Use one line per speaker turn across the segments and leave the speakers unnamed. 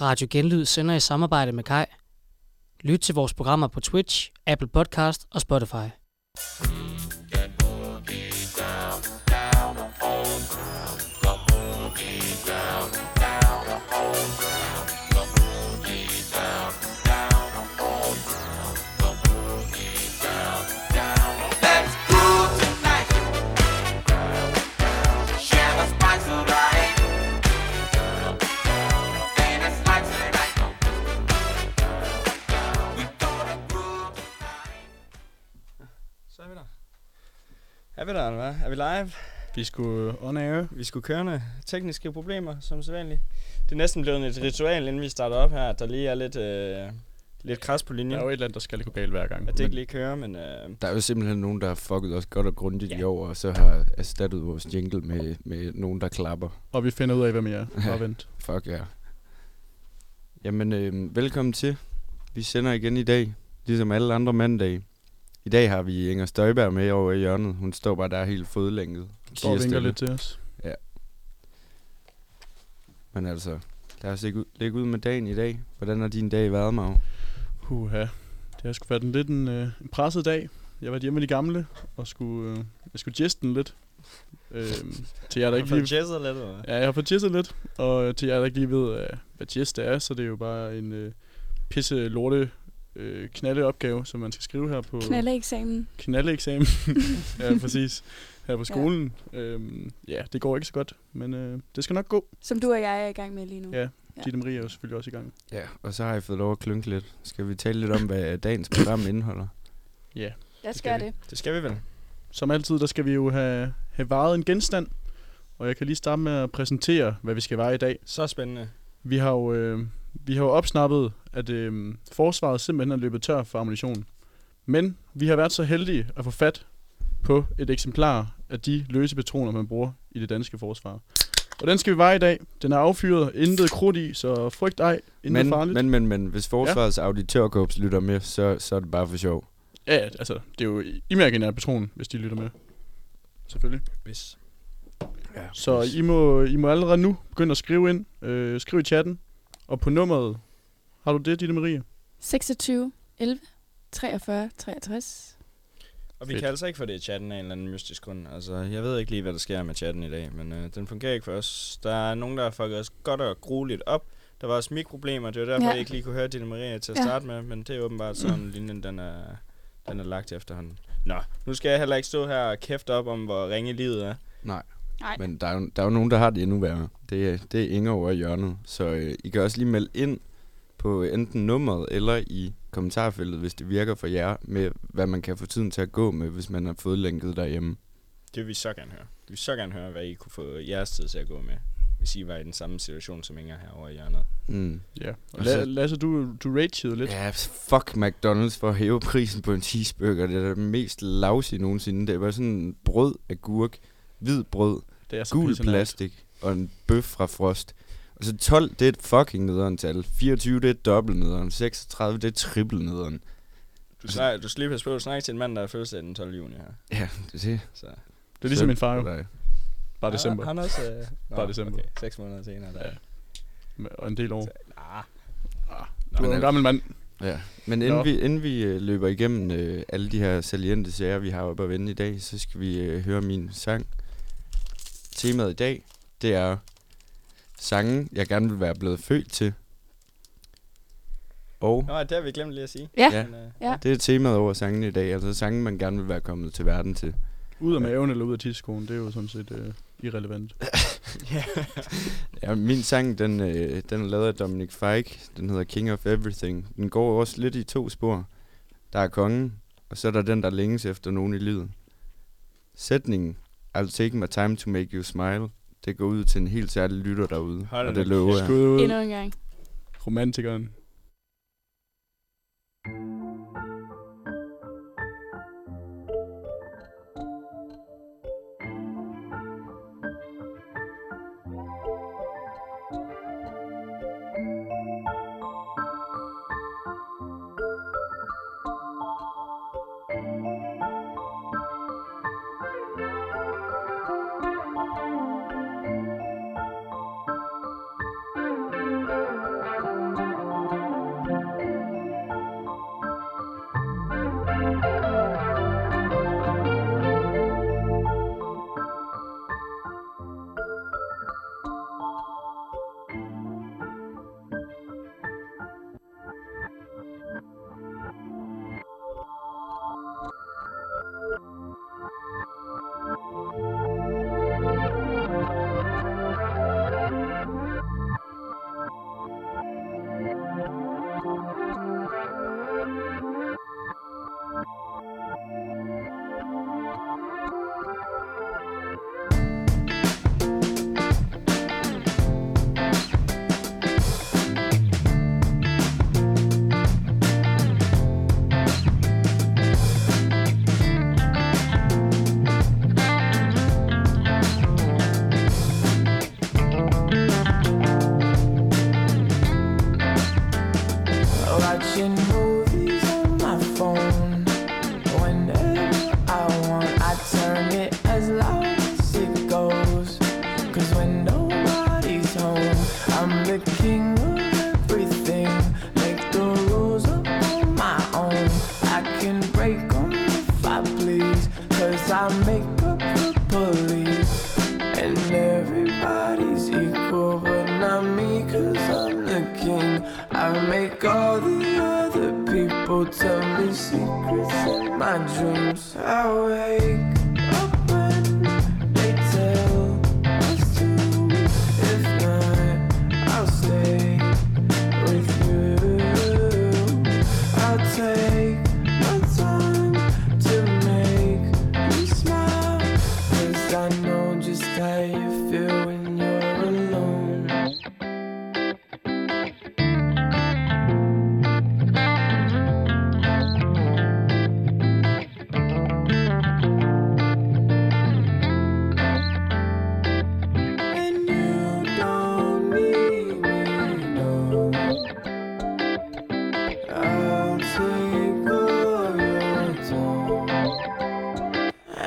Radio Genlyd sender i samarbejde med Kai. Lyt til vores programmer på Twitch, Apple Podcast og Spotify.
Er vi der, eller hvad? Er vi live?
Vi skulle on air.
Vi skulle kørende. Tekniske problemer, som sædvanligt. Det er næsten blevet et ritual, inden vi starter op her, at der lige er lidt, øh, lidt kras på
Der
linjen.
er jo et eller andet, der skal gå galt hver gang.
At det ikke lige kører, men øh,
Der er jo simpelthen nogen, der har fucket os godt og grundigt
Ja.
i år, og så har erstattet vores jingle med, med nogen, der klapper.
Og vi finder ud af, hvem I er. Bare vent.
Fuck ja. Jamen, øh, velkommen til. Vi sender igen i dag, ligesom alle andre mandage. I dag har vi Inger Støjberg med over i hjørnet. Hun står bare der helt fodlænket.
Står og vinker lidt til os.
Men altså, lad os lægge ud, lægge ud med dagen i dag. Hvordan har din dag været, Mav?
Huha. Det har sgu været en lidt en, øh, en presset dag. Jeg var hjemme med de gamle, og skulle, øh, jeg skulle geste den lidt. Øh, til jer, der ikke
for
lige...
lidt, eller?
Ja, jeg har fået gisset lidt, og til jer, der ikke lige ved, øh, hvad gist er, så det er jo bare en øh, pisse lorte øh, knaldeopgave, som man skal skrive her på
Knaldeeksamen.
knaldeeksamen. ja, præcis. Her på skolen. Ja. Øhm, ja, det går ikke så godt, men øh, det skal nok gå.
Som du og jeg er i gang med lige nu.
Ja,
Ja.
ja. Ditte Marie er jo selvfølgelig også i gang.
Ja, og så har jeg fået lov at klynke lidt. Skal vi tale lidt om, hvad dagens program indeholder?
Ja.
Jeg
skal
skal
vi.
det.
Det skal vi vel.
Som altid, der skal vi jo have, have varet en genstand. Og jeg kan lige starte med at præsentere, hvad vi skal vare i dag.
Så spændende.
Vi har jo, øh, vi har jo opsnappet, at øh, forsvaret simpelthen er løbet tør for ammunition. Men vi har været så heldige at få fat på et eksemplar af de løse patroner, man bruger i det danske forsvar. Og den skal vi vare i dag. Den er affyret, intet krudt i, så frygt ej, intet
Men,
farligt.
men, men, men, hvis Forsvarets ja. auditørkorps lytter med, så, så er det bare for sjov.
Ja, altså, det er jo imaginær patron, hvis de lytter med. Selvfølgelig.
Hvis.
Ja.
Så I må, I må allerede nu begynde at skrive ind. Øh, skriv i chatten. Og på nummeret, har du det, Ditte Marie?
26, 11, 43, 63.
Og vi
Fedt.
kan altså ikke få det i chatten af en eller anden mystisk grund. Altså, jeg ved ikke lige, hvad der sker med chatten i dag, men øh, den fungerer ikke for os. Der er nogen, der har fucket os godt og grueligt op. Der var også mikroproblemer, det var derfor, ja. Jeg ikke lige kunne høre Dina Maria til at
Ja.
starte med, men det er åbenbart sådan, linjen den er, den er lagt efterhånden. Nå, nu skal jeg heller ikke stå her og kæfte op om, hvor ringe livet er.
Nej.
Nej.
Men der er, jo, der er jo nogen, der har det endnu værre. Det, er- det er Inger over i hjørnet. Så øh, I kan også lige melde ind på enten nummeret eller i kommentarfeltet, hvis det virker for jer, med hvad man kan få tiden til at gå med, hvis man har fået lænket derhjemme.
Det vil vi så gerne høre. Vi vil så gerne høre, hvad I kunne få jeres tid til at gå med, hvis I var i den samme situation som Inger herovre i hjørnet.
Mm.
Ja. Og
Og så-
La- Lasse, du, du ragede lidt.
Ja, fuck McDonald's for at hæve prisen på en cheeseburger. Det er det mest lousy nogensinde. Det var sådan en brød, agurk, hvid brød,
Det er så
gul
pissenært.
plastik og en bøf fra Frost. Og så 12, det er et fucking nederen tal. 24, det er dobbelt nederen. 36, det er trippel nederen.
Du, snak, du skal lige passe på at snakke til en mand, der er fødselsdag den 12. juni her.
Ja, det er det.
Så.
Det er ligesom min far jo.
Nej.
Bare december.
Han, han også... Øh,
Bare december.
Okay, seks måneder senere. Der.
Ja. Og en del år.
Ah,
Du
Men
er en gammel mand.
Ja, men inden
Nå.
vi, inden vi øh, løber igennem øh, alle de her saliente sager, vi har oppe at vende i dag, så skal vi øh, høre min sang. Temaet i dag, det er sange, jeg gerne vil være blevet født til. Og
Nå, det har vi glemt lige at sige.
Ja.
Ja.
Men, øh,
Ja.
det er temaet over sangene i dag, altså sange, man gerne vil være kommet til verden til.
Ud af maven eller ud af tidskoen, det er jo sådan set øh, irrelevant.
Ja, min sang, den, øh, den er lavet af Dominic Fike. Den hedder King of Everything. Den går også lidt i to spor. Der er kongen, og så er der den, der længes efter nogen i livet. Sætningen, I'll take my time to make you smile, det går ud til en helt særlig lytter derude,
Hold
og det lover jeg.
Endnu en gang.
Romantikeren.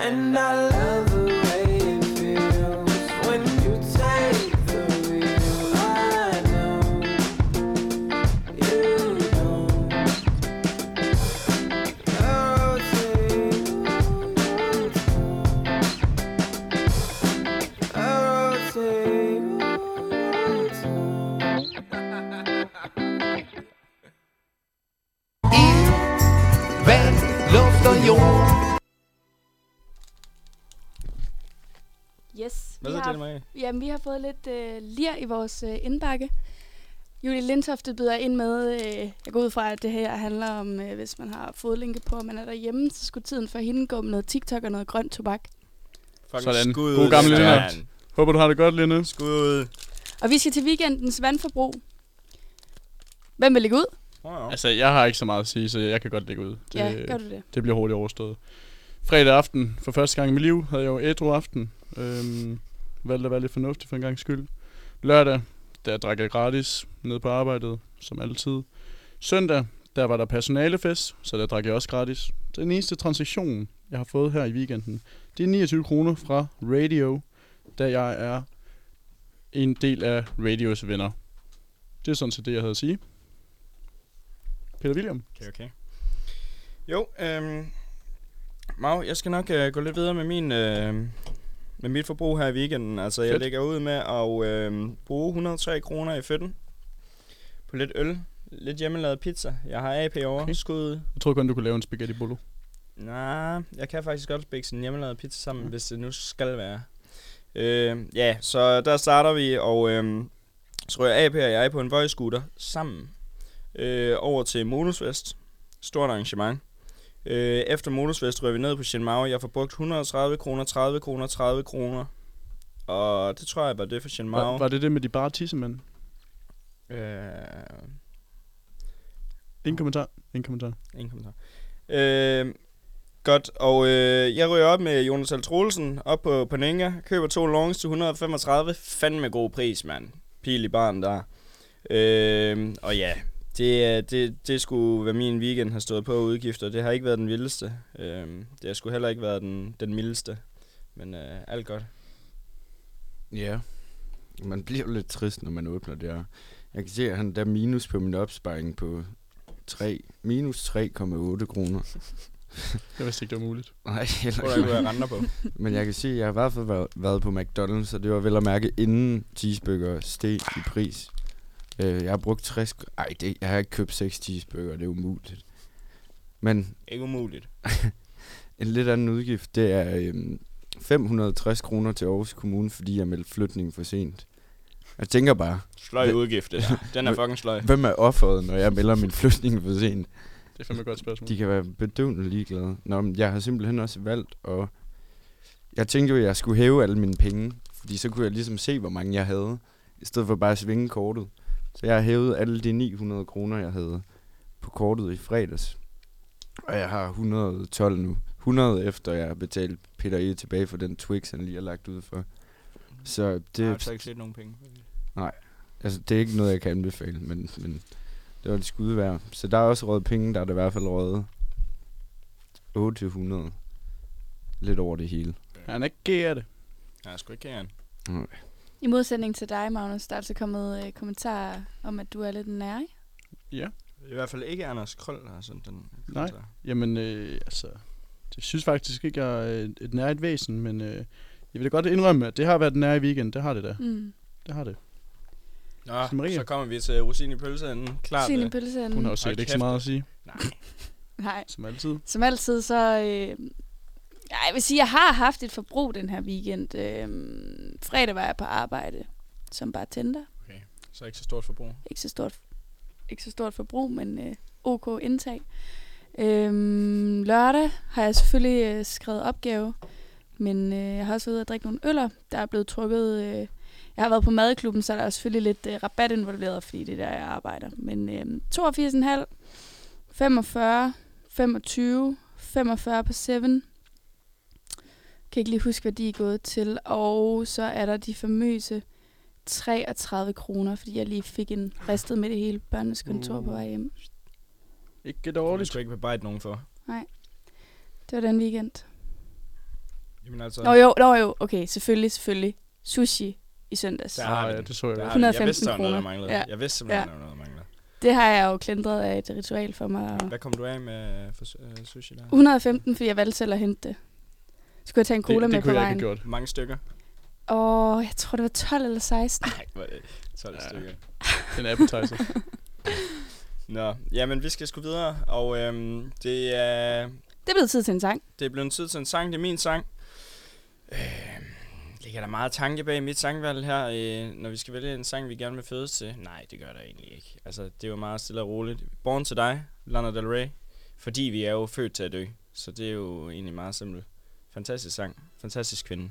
And I
jamen, vi har fået lidt øh, lir i vores øh, indbakke. Julie Lindtofte byder ind med, øh, jeg går ud fra, at det her handler om, øh, hvis man har fodlænke på, og man er derhjemme, så skulle tiden for hende gå med noget TikTok og noget grønt tobak.
Fucking
Sådan.
Skud
God
Lennart.
Lennart. Håber, du har det godt, Linde.
Skud ud.
Og vi skal til weekendens vandforbrug. Hvem vil lægge ud?
Oh, ja.
Altså, jeg har ikke så meget at sige, så jeg kan godt lægge ud. Det,
ja, gør du det?
det bliver hurtigt overstået. Fredag aften, for første gang i mit liv, havde jeg jo ædru aften. Øhm, valgte at være lidt fornuftig for en gang skyld. Lørdag, der drak jeg gratis ned på arbejdet, som altid. Søndag, der var der personalefest, så der drak jeg også gratis. Den eneste transaktion, jeg har fået her i weekenden, det er 29 kroner fra Radio, da jeg er en del af Radios venner. Det er sådan set det, jeg havde at sige. Peter William.
Okay, okay. Jo, øhm, Mau, jeg skal nok øh, gå lidt videre med min øh, med mit forbrug her i weekenden. Altså, jeg
Fedt.
lægger ud med at øh, bruge 103 kroner i fødden på lidt øl, lidt hjemmelavet pizza. Jeg har AP over,
Okay.
skud.
Jeg troede kun, du kunne lave en spaghetti bolo.
Nej, jeg kan faktisk godt spække sådan en hjemmelavet pizza sammen, mm. hvis det nu skal være. Øh, ja, så der starter vi, og øh, så rører AP og jeg på en voice scooter sammen øh, over til Monosvest. Stort arrangement. Øh, efter Monosvest rører vi ned på Shinmao. Jeg får brugt 130 kroner, 30 kroner, 30 kroner. Og det tror jeg var det for Shinmao.
Var, var det det med de bare tissemænd?
Øh,
Ingen kommentar. Ingen kommentar.
Ingen kommentar. Øh, godt, og øh, jeg ryger op med Jonas Altrolsen op på Panenga. Køber to longs til 135. Fandme god pris, mand. Pil i barn der. Øh, og ja, det, er- det, det skulle være min weekend har stået på udgifter. Det har ikke været den vildeste. Øh, det har sgu heller ikke været den, den mildeste. Men øh, alt godt.
Ja. Man bliver lidt trist, når man åbner det her. Jeg kan se, at han der er minus på min opsparing på 3, minus 3,8 kroner.
Jeg vidste ikke, det var muligt.
Nej, heller
Hvor
ikke
kunne
mig.
jeg renter på.
Men jeg kan se, at jeg har i hvert fald været, været på McDonald's, og det var vel at mærke inden cheeseburger steg i pris. Øh, jeg har brugt 60... Ej, det, jeg har ikke købt 6 cheeseburger, det er umuligt. Men
Ikke umuligt.
en lidt anden udgift, det er øhm, 560 kroner til Aarhus Kommune, fordi jeg meldte flytning for sent. Jeg tænker bare,
Sløj udgift, det der. Den er fucking sløj.
hvem er offeret, når jeg melder min flytning for sent?
Det er fandme et godt spørgsmål.
De kan være bedøvende ligeglade. Nå, men jeg har simpelthen også valgt, og jeg tænkte jo, at jeg skulle hæve alle mine penge, fordi så kunne jeg ligesom se, hvor mange jeg havde, i stedet for bare at svinge kortet. Så jeg har hævet alle de 900 kroner, jeg havde på kortet i fredags. Og jeg har 112 nu. 100 efter jeg har betalt Peter E. tilbage for den Twix, han lige har lagt ud for. Så
Det... Jeg har
det,
så ikke set nogen penge.
altså, det er ikke noget, jeg kan anbefale, men, men det var det skud værd. Så der er også råd penge, der er det i hvert fald råd 800. Lidt over det hele.
Han er ikke af det.
Jeg er sgu ikke kæren.
I modsætning til dig, Magnus, der er altså kommet øh, kommentarer om, at du er lidt nær.
Ja.
I hvert fald ikke Anders Krøll, der har sendt den.
Nej. Jamen, øh, altså... Jeg synes faktisk ikke, jeg er et, et nært væsen, men øh, jeg vil da godt indrømme, at det har været nær i weekend. Det har det da.
Mm.
Det har det.
Nå,
Maria.
så kommer vi til rosin i pølseenden. Klart.
Sin i
øh,
pølseenden.
Hun har jo sikkert ikke så meget at sige,
Nej.
Nej.
som altid.
Som altid, så... Øh, ja, jeg vil sige, jeg har haft et forbrug den her weekend. Øh, fredag var jeg på arbejde som bartender.
Så ikke så stort forbrug.
Ikke så stort, ikke så stort forbrug, men øh, ok indtag. Øhm, lørdag har jeg selvfølgelig øh, skrevet opgave, men øh, jeg har også været ude at drikke nogle øller. Der er blevet trukket... Øh, jeg har været på madklubben, så der er selvfølgelig lidt øh, rabat involveret, fordi det er der, jeg arbejder. Men øh, 82,5, 45, 25, 45 på 7. Kan ikke lige huske, hvad de er gået til. Og så er der de famøse 33 kroner, fordi jeg lige fik en ristet med det hele børnenes kontor på vej hjem.
Ikke
Det
dårligt.
skulle ikke bebrejde nogen for.
Det var den weekend.
Jamen altså,
Nå jo, nå jo, okay, selvfølgelig, selvfølgelig. Sushi i søndags.
Der
Ja.
har vi
ja, det så jeg
der
godt.
har vi den. Jeg
115
vidste, der var noget, der manglede.
Ja.
Jeg vidste simpelthen,
Ja.
der var noget, der manglede.
Det har jeg jo klindret af et ritual for mig.
Hvad kom du af med for øh, sushi der?
115, fordi jeg valgte selv at hente det. Skulle jeg tage en cola
det,
med
det
på
kunne jeg
vejen.
ikke have gjort.
Mange stykker.
Og jeg tror, det var 12 eller 16.
Nej, er det 12
Ja.
stykker.
Den appetizer.
Nå, jamen vi skal sgu videre, og øhm, det er,
Det er blevet tid til en sang.
det er blevet tid til en sang, det er min sang. Øh, ligger der meget tanke bag mit sangvalg her, øh, når vi skal vælge en sang, vi gerne vil fødes til? Nej, det gør der egentlig ikke. Altså, det er jo meget stille og roligt. Born to Die, Lana Del Rey, fordi vi er jo født til at dø. Så det er jo egentlig meget simpelt. Fantastisk sang. Fantastisk kvinde.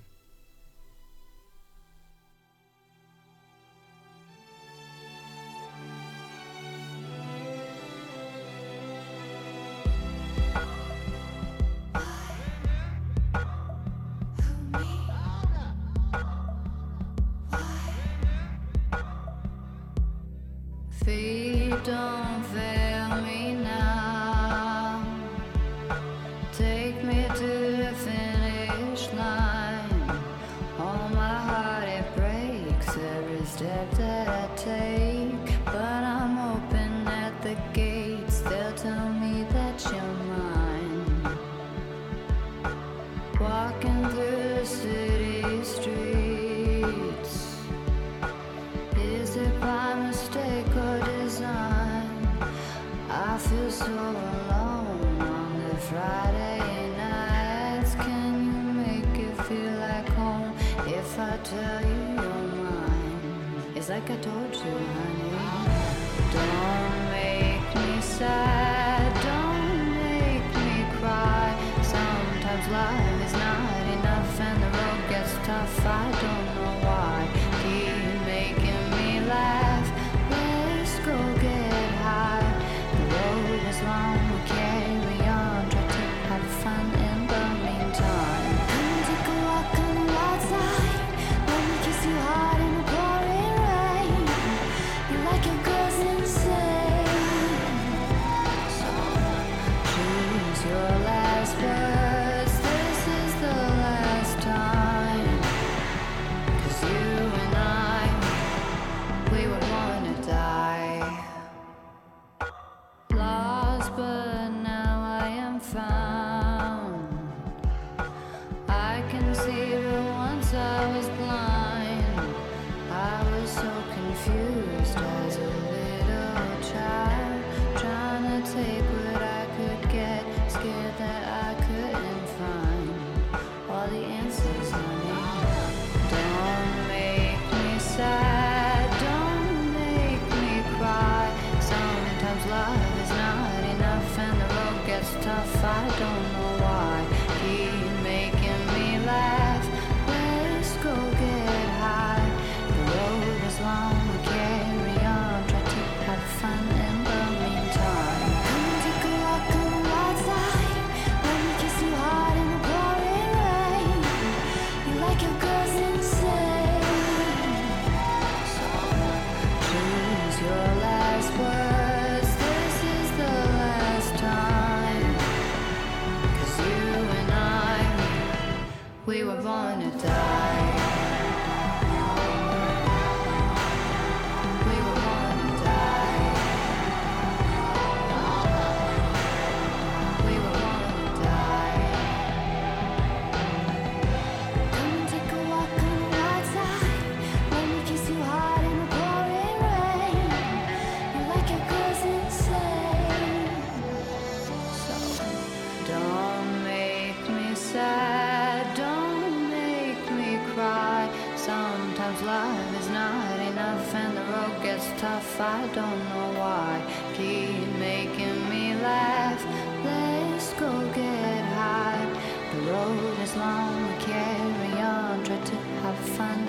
sad, don't make me cry. Sometimes life is not enough and the road gets tough. I don't know why. Keep making me laugh. Let's go get high. The road is long, carry on, try to have fun.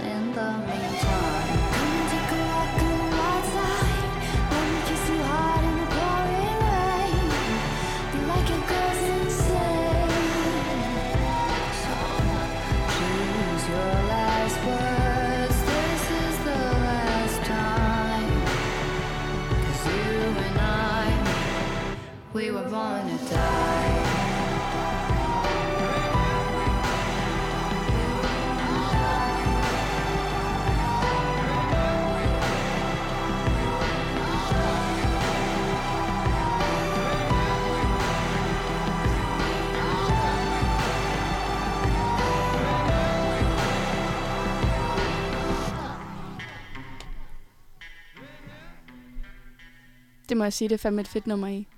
We were born to die.
Det må jeg sige, det er fandme et fedt nummer i.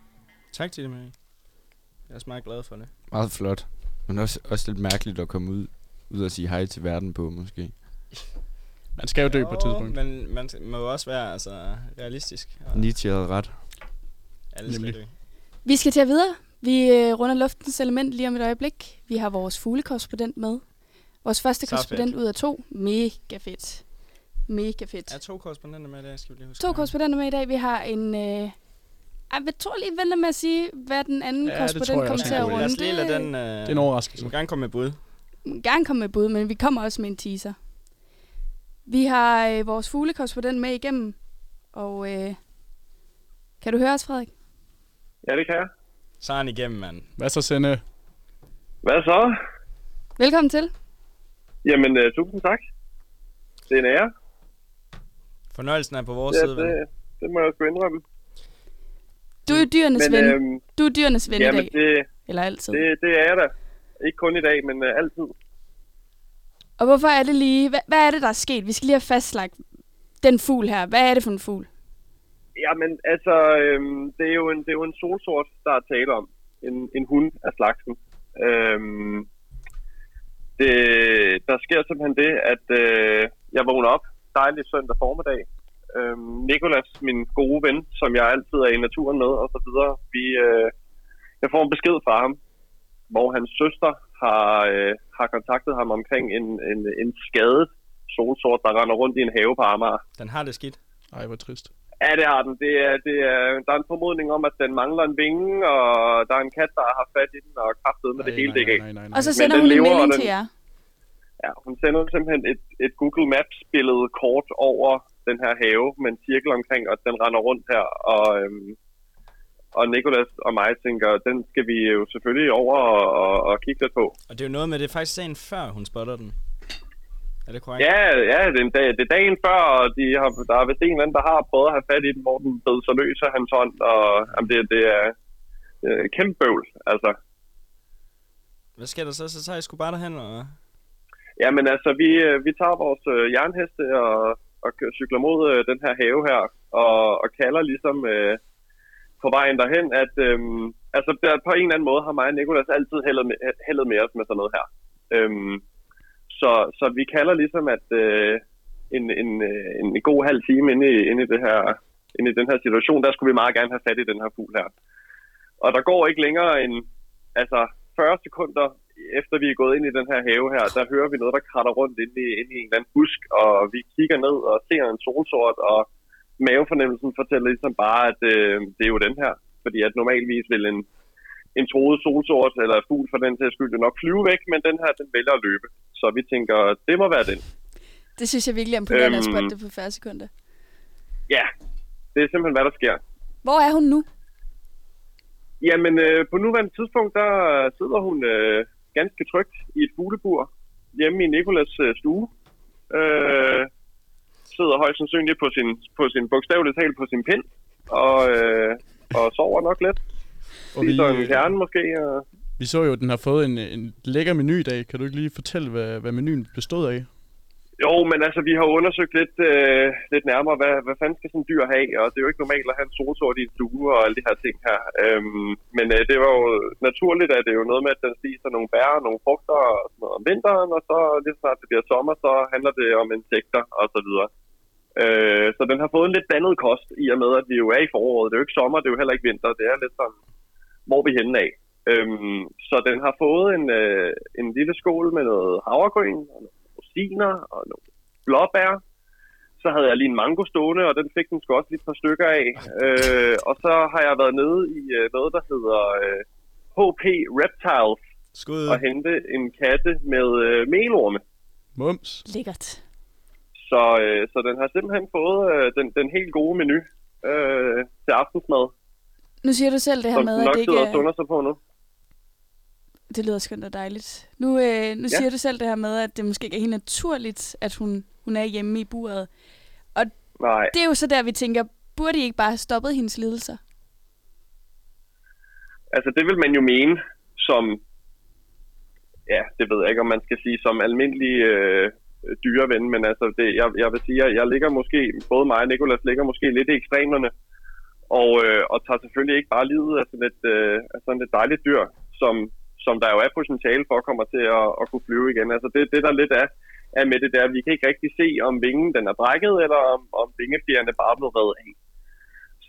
Tak til det, Marie. Jeg er også meget glad for det.
Meget flot. Men også, også lidt mærkeligt at komme ud, ud og sige hej til verden på, måske.
Man skal jo dø på et tidspunkt.
Men man må jo også være altså, realistisk. Og
Nietzsche havde ret.
alle skal
Nemlig.
dø.
Vi skal til at videre. Vi øh, runder luftens element lige om et øjeblik. Vi har vores fuglekorrespondent med. Vores første
Så
korrespondent
fedt.
ud af to. Mega fedt. Mega fedt.
Jeg er to korrespondenter med i dag, skal vi lige huske.
To korrespondenter med i dag. Vi har en... Øh, jeg tror lige vente med at sige, hvad den anden
Ja,
korrespondent
jeg
kommer til
er
at
idé.
Lad os
runde.
lige lade den... Øh,
Det er en
Du
overraskelse.
må gerne komme med bud.
må gerne komme med bud, men vi kommer også med en teaser. Vi har øh, vores fuglekorrespondent med igennem, og øh, kan du høre os, Frederik?
Ja, det kan jeg.
Så er han igennem, mand.
Hvad så, Sende?
Hvad så?
Velkommen til.
Jamen, uh, tusind tak. Det er en ære.
Fornøjelsen er på vores
Ja,
side,
det, det må jeg sgu indrømme.
Du er dyrenes
Men
ven.
øhm,
Du er dyrenes ven i
jamen,
dag.
det,
Eller altid.
det, det er jeg da. Ikke kun i dag, men uh, altid.
Og hvorfor er det lige... Hvad, hvad er det, der er sket? Vi skal lige have fastlagt den fugl her. Hvad er det for en fugl?
Jamen, altså, øhm, det, er jo en, det er jo en solsort, der er tale om. En, en hund af slagsen. Øhm, det, der sker simpelthen det, at øh, jeg vågner op dejlig søndag formiddag. Øhm, Nikolas, min gode ven, som jeg altid er i naturen med, og så videre, vi, øh, jeg får en besked fra ham, hvor hans søster har, øh, har kontaktet ham omkring en, en, en skadet solsort, der render rundt i en have på Amager.
Den har det skidt.
Ej, hvor trist.
Ja, det har den. Det er, det er, der er en formodning om, at den mangler en vinge, og der er en kat, der har fat i den og kraftet med det hele det
nej, nej, nej, nej.
Og så sender hun en melding
den-
til jer.
Ja, hun sender simpelthen et, et Google Maps-billede kort over den her have med en cirkel omkring, og den render rundt her. Og, øhm, og Nicolas og mig tænker, den skal vi jo selvfølgelig over og, og, og kigge lidt på.
Og det er jo noget med, det er faktisk dagen før, hun spotter den. Er det korrekt?
Ja, ja det, er en dag, det er dagen før, og de har, der er vist en eller anden, der har prøvet at have fat i den, hvor den bed sig løs af hans hånd, og jamen, det, det er øh, kæmpe bøvl, altså.
Hvad sker der så? Så tager jeg sgu bare derhen og...
Jamen altså, vi, øh, vi tager vores øh, jernheste og, og cykler mod øh, den her have her, og, og kalder ligesom øh, på vejen derhen, at øh, altså, der, på en eller anden måde har mig og Nicolas altid hældet med, hældet med os med sådan noget her. Øh, så, så vi kalder ligesom, at øh, en, en, en, en god halv time inde i, inde, i det her, inde i den her situation, der skulle vi meget gerne have fat i den her fugl her. Og der går ikke længere end altså 40 sekunder efter vi er gået ind i den her have her, der hører vi noget, der kratter rundt inde i, inde i en eller anden busk, og vi kigger ned og ser en solsort, og mavefornemmelsen fortæller ligesom bare, at øh, det er jo den her. Fordi at normalvis vil en, en troet solsort eller fugl for den sags skyld nok flyve væk, men den her, den vælger at løbe. Så vi tænker, det må være den.
Det synes jeg virkelig er imponerende at
Øhm.
spotte det på 40 sekunder.
Ja, det er simpelthen, hvad der sker.
Hvor er hun nu?
Jamen, øh, på nuværende tidspunkt, der sidder hun øh, ganske trygt i et fuglebur hjemme i Nikolas øh, stue. Øh, sidder højst sandsynligt på sin, på sin bogstaveligt talt på sin pind, og, øh, og sover nok lidt.
Og vi,
en
øh,
kerne måske. Og...
vi så jo, at den har fået en, en lækker menu i dag. Kan du ikke lige fortælle, hvad, hvad menuen bestod af?
Jo, men altså, vi har undersøgt lidt, øh, lidt nærmere, hvad, hvad fanden skal sådan en dyr have, og det er jo ikke normalt at have en solsort i en due og alle de her ting her. Øhm, men øh, det var jo naturligt, at det er jo noget med, at den spiser nogle bær og nogle frugter og sådan noget om vinteren, og så lige så snart det bliver sommer, så handler det om insekter og så videre. Øh, så den har fået en lidt blandet kost, i og med, at vi jo er i foråret. Det er jo ikke sommer, det er jo heller ikke vinter. Det er lidt sådan, hvor vi henne af. Øhm, så den har fået en, øh, en lille skål med noget havregryn, og noget rosiner og nogle blåbær. Så havde jeg lige en mango stående, og den fik den sgu også lige et par stykker af. Øh, og så har jeg været nede i øh, noget, der hedder øh, HP Reptiles,
Skud.
og hente en kasse med øh, melorme.
Mums.
Lækkert.
Så, øh, så den har simpelthen fået øh, den, den helt gode menu øh, til aftensmad,
Nu siger du selv det her
som
med, at
nok
det ikke
sidder og
er...
sunder sig på nu.
Det lyder skønt og dejligt. Nu, øh, nu
Ja.
siger du selv det her med, at det måske ikke er helt naturligt, at hun, hun er hjemme i buret.
Nej,
Det er jo så der, vi tænker, burde I ikke bare have stoppet hendes lidelser?
altså det vil man jo mene som, ja, det ved jeg ikke, om man skal sige som almindelig øh, dyreven, men altså det, jeg, jeg vil sige, at jeg ligger måske, både mig og Nikolas ligger måske lidt i ekstremerne, og, øh, og tager selvfølgelig ikke bare livet af sådan et, øh, af sådan et dejligt dyr, som, som der jo er potentiale for kommer til at, at kunne flyve igen. Altså det, det der lidt er, er med det der, vi kan ikke rigtig se, om vingen den er brækket, eller om, om vingefjerne bare er blevet reddet af.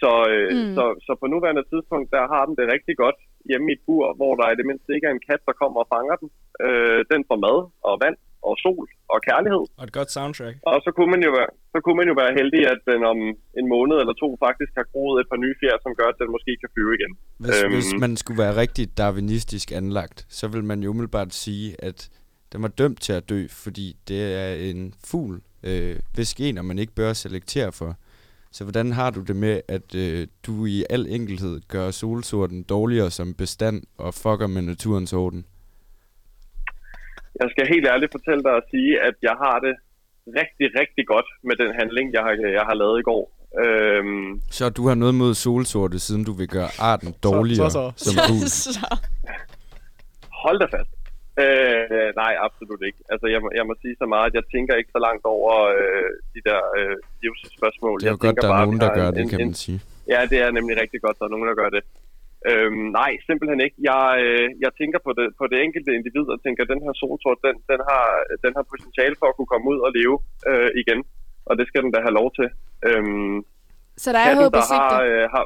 Så, øh,
Mm.
så, så på nuværende tidspunkt, der har den det rigtig godt hjemme i et bur, hvor der i det mindste ikke er en kat, der kommer og fanger den. Øh, den får mad og vand og sol og kærlighed.
Og et godt soundtrack.
Og så kunne man jo være, så kunne man jo være heldig, at den om en måned eller to faktisk har groet et par nye fjer, som gør, at den måske kan flyve igen.
Hvis,
Øhm.
hvis man skulle være rigtig darwinistisk anlagt, så vil man jo umiddelbart sige, at den var dømt til at dø, fordi det er en fugl, øh, hvis gener man ikke bør selektere for. Så hvordan har du det med, at øh, du i al enkelhed gør solsorten dårligere som bestand og fucker med naturens orden?
Jeg skal helt ærligt fortælle dig at sige, at jeg har det rigtig, rigtig godt med den handling, jeg har, jeg har lavet i går. Øhm,
Så du har noget mod solsorte, siden du vil gøre arten dårligere
så, så.
som fugl?
så.
hold da fast. Øh, nej, absolut ikke. Altså, jeg, må, jeg må sige så meget, at jeg tænker ikke så langt over øh, de der øh, livsspørgsmål.
Det er jo
jeg
godt, der er
bare, at
nogen, der gør
en-
det, kan
en-
man sige.
Ja, det er nemlig rigtig godt, der er nogen, der gør det. Øhm, nej, simpelthen ikke. Jeg, øh, jeg tænker på det, på det enkelte individ og tænker, at den her solsort, den, den, har, den har potentiale for at kunne komme ud og leve øh, igen. Og det skal den da have lov til. Øhm,
Så der er
katten,
håb
der har, øh, har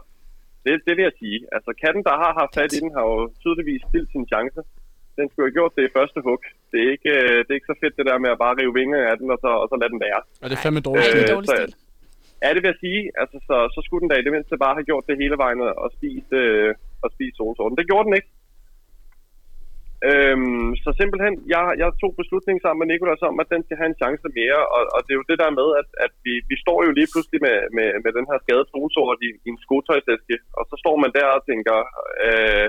det, det vil jeg sige. Altså, katten, der har haft fat i den, har jo tydeligvis spildt sin chance. Den skulle have gjort det i første hug. Det er ikke, øh, det er ikke så fedt, det der med at bare rive vinger af den, og så, og så lade den være.
Og det er fandme
Ej,
dårligt.
det er
Øh,
dårlig
så-
stil.
Ja, det vil jeg sige. Altså, så, så skulle den da i det mindste bare have gjort det hele vejen og- spist, øh, og spist solsorten. Det gjorde den ikke. Øhm, så simpelthen, jeg, jeg tog beslutningen sammen med Nikolas om, at den skal have en chance mere, og, og det er jo det der med, at, at vi, vi står jo lige pludselig med, med, med den her skadede solsort i, i en skotøjsæske, og så står man der og tænker, øh,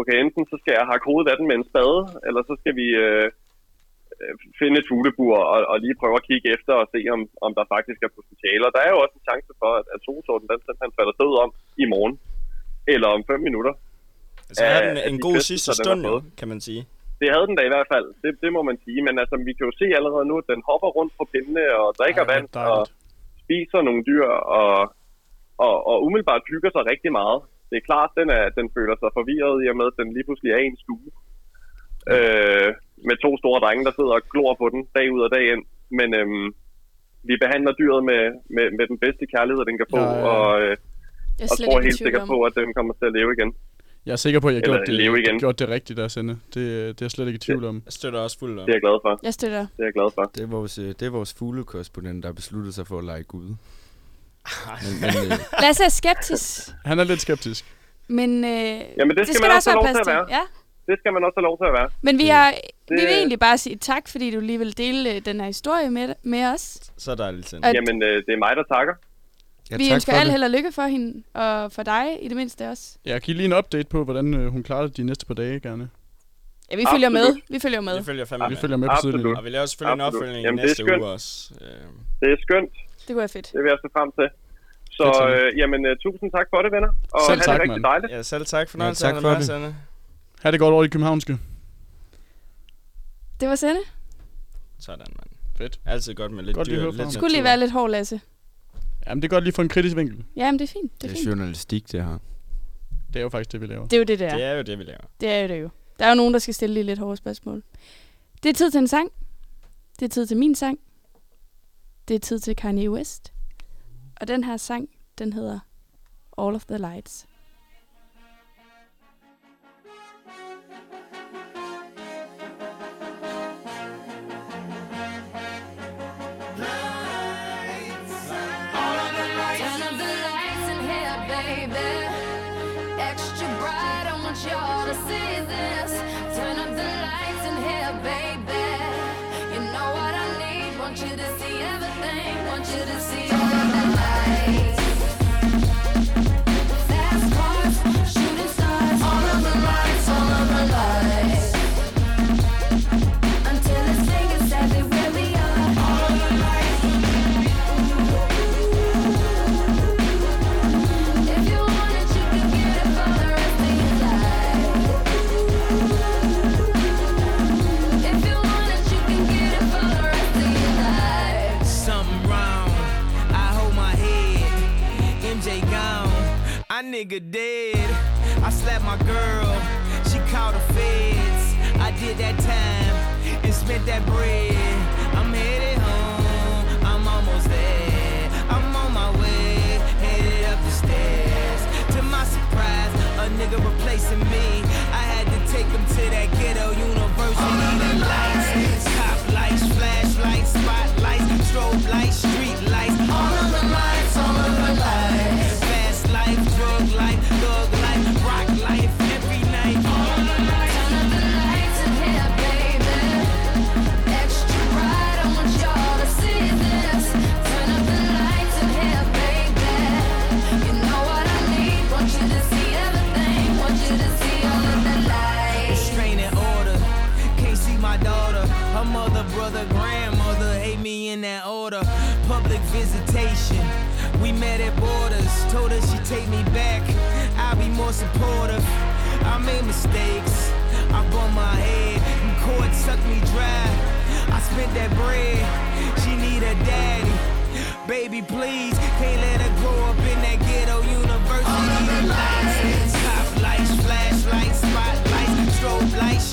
okay, enten så skal jeg have hovedet af den med en spade, eller så skal vi øh, finde et fuglebur og, og lige prøve at kigge efter og se, om, om der faktisk er potentiale. Og der er jo også en chance for, at, at solsorten den simpelthen falder død om i morgen, eller om fem minutter.
Altså, er
af-
den en
de
god
kvæstelser,
sidste stund,
fået.
kan man sige.
Det havde den da i hvert fald, det, det må man sige. Men altså, vi kan jo se allerede nu, at den hopper rundt på pindene og drikker
Ej,
vand og spiser nogle dyr og, og, og umiddelbart hygger sig rigtig meget. Det er klart, den, er, den føler sig forvirret i og med, at den lige pludselig er i en stue. Øh, med to store drenge, der sidder og glor på den dag ud og dag ind. Men øhm, vi behandler dyret med, med, med den bedste kærlighed, den kan få,
Ja, ja,
og, øh,
Jeg er
og
slet
tror helt sikkert
om.
på, at den kommer til at leve igen.
Jeg er sikker på, at jeg har
Eller
gjort det,
leve igen.
gjort det rigtigt der, Sende. Det, det er jeg slet ikke i tvivl om.
Jeg støtter også fuldt om.
Det er jeg glad for.
Jeg støtter.
Det er jeg glad for.
Det er vores, øh, det er vores fuglekorrespondent, der har besluttet sig for at lege Gud. Men, men, øh,
Lasse er skeptisk,
Han er lidt skeptisk.
men øh,
Jamen, det skal man
der
også have lov til at være.
Ja,
Det skal man også have lov til at være.
men vi,
Det-
har, vi
det-
vil egentlig bare sige tak, fordi du lige vil dele øh, den her historie med, med os.
Så dejligt.
At-
Jamen, øh, det er mig, der takker.
ja,
vi
tak
ønsker
for
al
det.
held og lykke for hende, og for dig i det mindste også.
Jeg kan lige en update på, hvordan øh, hun klarer det de næste par dage, gerne.
Ja, vi følger med.
Absolut.
Vi følger med.
Vi følger fandme
Vi
med.
følger med på
Absolut.
sidelinjen.
Og vi laver selvfølgelig en
Absolut.
opfølgning
Jamen, er
næste uge også.
Det er skønt.
Det kunne være fedt.
Det vil jeg se frem til. Så øh, jamen, tusind tak for det, venner. Og
Selv tak,
det rigtig
mand.
dejligt.
ja, selv tak. Fornøjelse
Ja,
ja,
tak for
med,
det.
Ha' det godt over i københavnske.
Det var sende.
Sådan, mand.
Fedt.
Altid godt med lidt
godt
dyr. Lidt.
Skulle lige være lidt hård, Lasse.
Jamen, det er godt lige for en kritisk vinkel.
Jamen, det er fint. Det er,
det
er fint.
journalistik, det her.
Det er jo faktisk det, vi laver.
Det er jo det, der.
Det er jo det, vi laver.
Det er jo det jo. Der er jo nogen, der skal stille lige lidt hårde spørgsmål. Det er tid til en sang. Det er tid til min sang.
Det er tid til Kanye West. Og den her sang, den hedder All of the Lights.
nigga dead. I slapped my girl, she called the feds. I did that time and spent that bread. I'm headed home, I'm almost there. I'm on my way, headed up the stairs. To my surprise, a nigga replacing me. I had to take him to that ghetto university. mother, grandmother, ate me in that order. Public visitation. We met at borders, told her she take me back. I'll be more supportive. I made mistakes. I bumped my head, and cord sucked me dry. I spent that bread. She need a daddy. Baby, please, can't let her grow up in that ghetto university. All of the lights, top lights, flashlights, spotlights, strobe lights,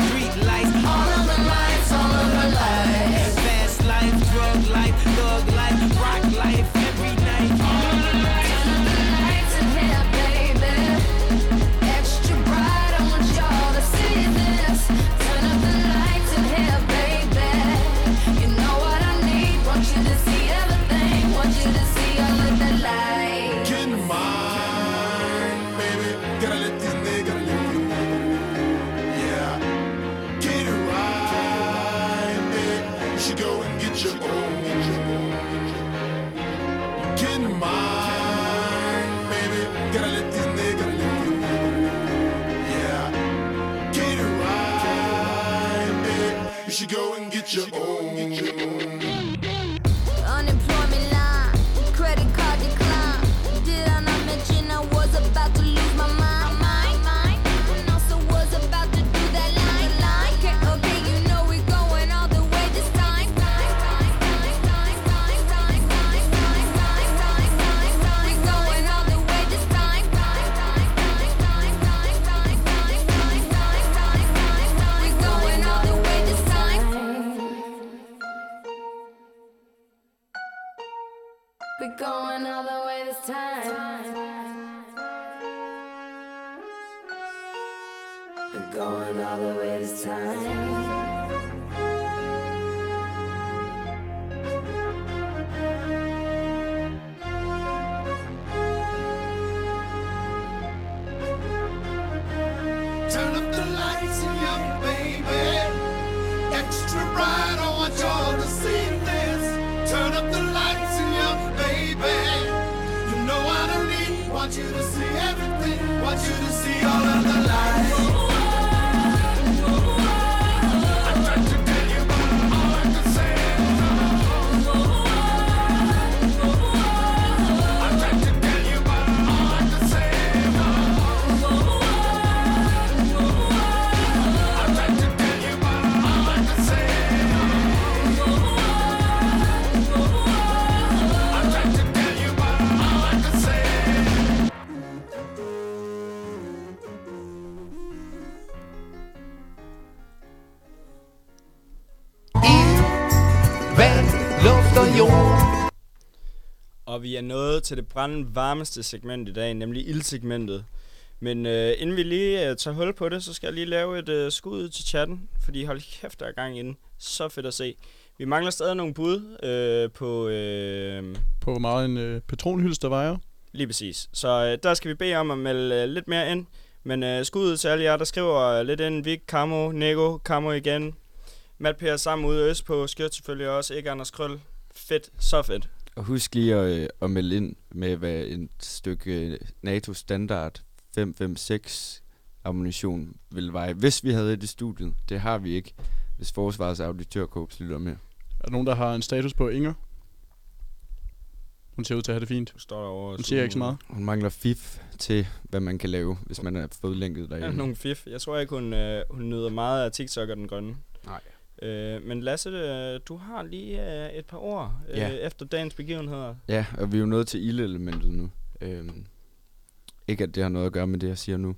er nået til det brændende varmeste segment i dag, nemlig ildsegmentet. Men øh, inden vi lige øh, tager hul på det, så skal jeg lige lave et øh, skud til chatten, fordi hold kæft, der er gang inde. Så fedt at se. Vi mangler stadig nogle bud øh, på... Øh,
På hvor meget en øh, patronhylst der vejer.
Lige præcis. Så øh, der skal vi bede om at melde øh, lidt mere ind. Men øh, skud til alle jer, der skriver øh, lidt ind. Vik, Kamo, Nego, Kamo igen. Matt Per sammen ude øst på. Skørt selvfølgelig også. Ikke Anders Krøl. Fedt. Så fedt.
Og husk lige at, øh, at melde ind med, hvad et stykke øh, NATO standard 556 ammunition vil veje, hvis vi havde det i studiet. Det har vi ikke, hvis Forsvarets auditørkorps lytter med.
Er der nogen, der har en status på Inger? Hun ser ud til at have det fint.
Du står derovre.
Hun siger ikke så meget.
Hun mangler fif til, hvad man kan lave, hvis man er fodlænket
Ja,
derinde.
nogle fif. Jeg tror ikke, hun, øh, hun nyder meget af TikTok og den grønne.
Nej.
Øh, men Lasse, øh, du har lige øh, et par ord øh,
Ja.
efter dagens begivenheder.
Ja, og vi er jo nået til ildelementet nu. Øhm, ikke at det har noget at gøre med det, jeg siger nu.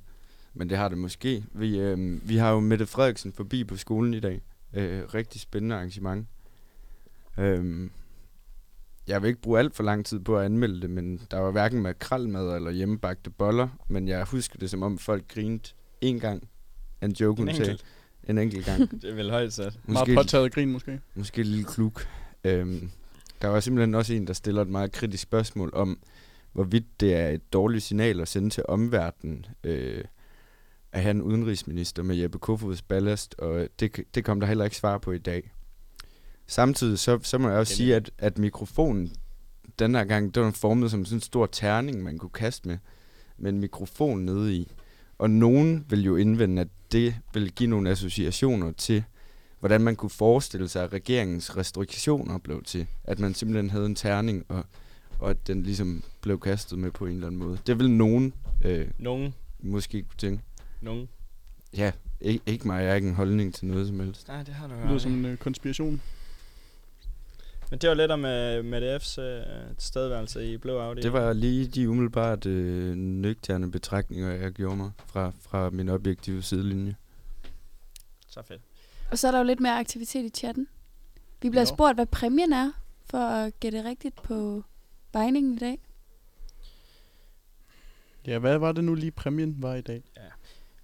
Men det har det måske. Vi, øhm, vi har jo Mette Frederiksen forbi på skolen i dag. Øh, rigtig spændende arrangement. Øhm, jeg vil ikke bruge alt for lang tid på at anmelde det, men der var hverken makrelmad eller hjemmebagte boller. Men jeg husker det som om folk grinede en gang. En joke, hun sagde. En enkelt gang.
Det er vel højt sat.
Meget påtaget grin måske.
Måske et lille kluk. Øhm, der var simpelthen også en, der stiller et meget kritisk spørgsmål om, hvorvidt det er et dårligt signal at sende til omverdenen øh, at have en udenrigsminister med Jeppe Kofods ballast, og det, det kom der heller ikke svar på i dag. Samtidig så, så må jeg også sige, at, at mikrofonen den her gang, den var formet som sådan en stor terning, man kunne kaste med, med en mikrofon nede i. Og nogen vil jo indvende, at det vil give nogle associationer til, hvordan man kunne forestille sig, at regeringens restriktioner blev til. At man simpelthen havde en terning, og, og at den ligesom blev kastet med på en eller anden måde. Det vil nogen øh,
Nogen.
måske kunne tænke.
Nogen.
Ja, ikke, ikke mig. Jeg har ikke en holdning til noget som helst.
Nej, det har du
Det lyder som en øh, konspiration.
Men det var lidt om med, med DF's øh, tilstedeværelse i Blå Audi.
Det var lige de umiddelbart øh, nøgterne betragtninger, jeg gjorde mig fra, fra min objektive sidelinje.
Så fedt.
Og så er der jo lidt mere aktivitet i chatten. Vi bliver
Jo.
spurgt, hvad præmien er, for at gætte rigtigt på vejningen i dag.
Ja, hvad var det nu lige præmien var i dag?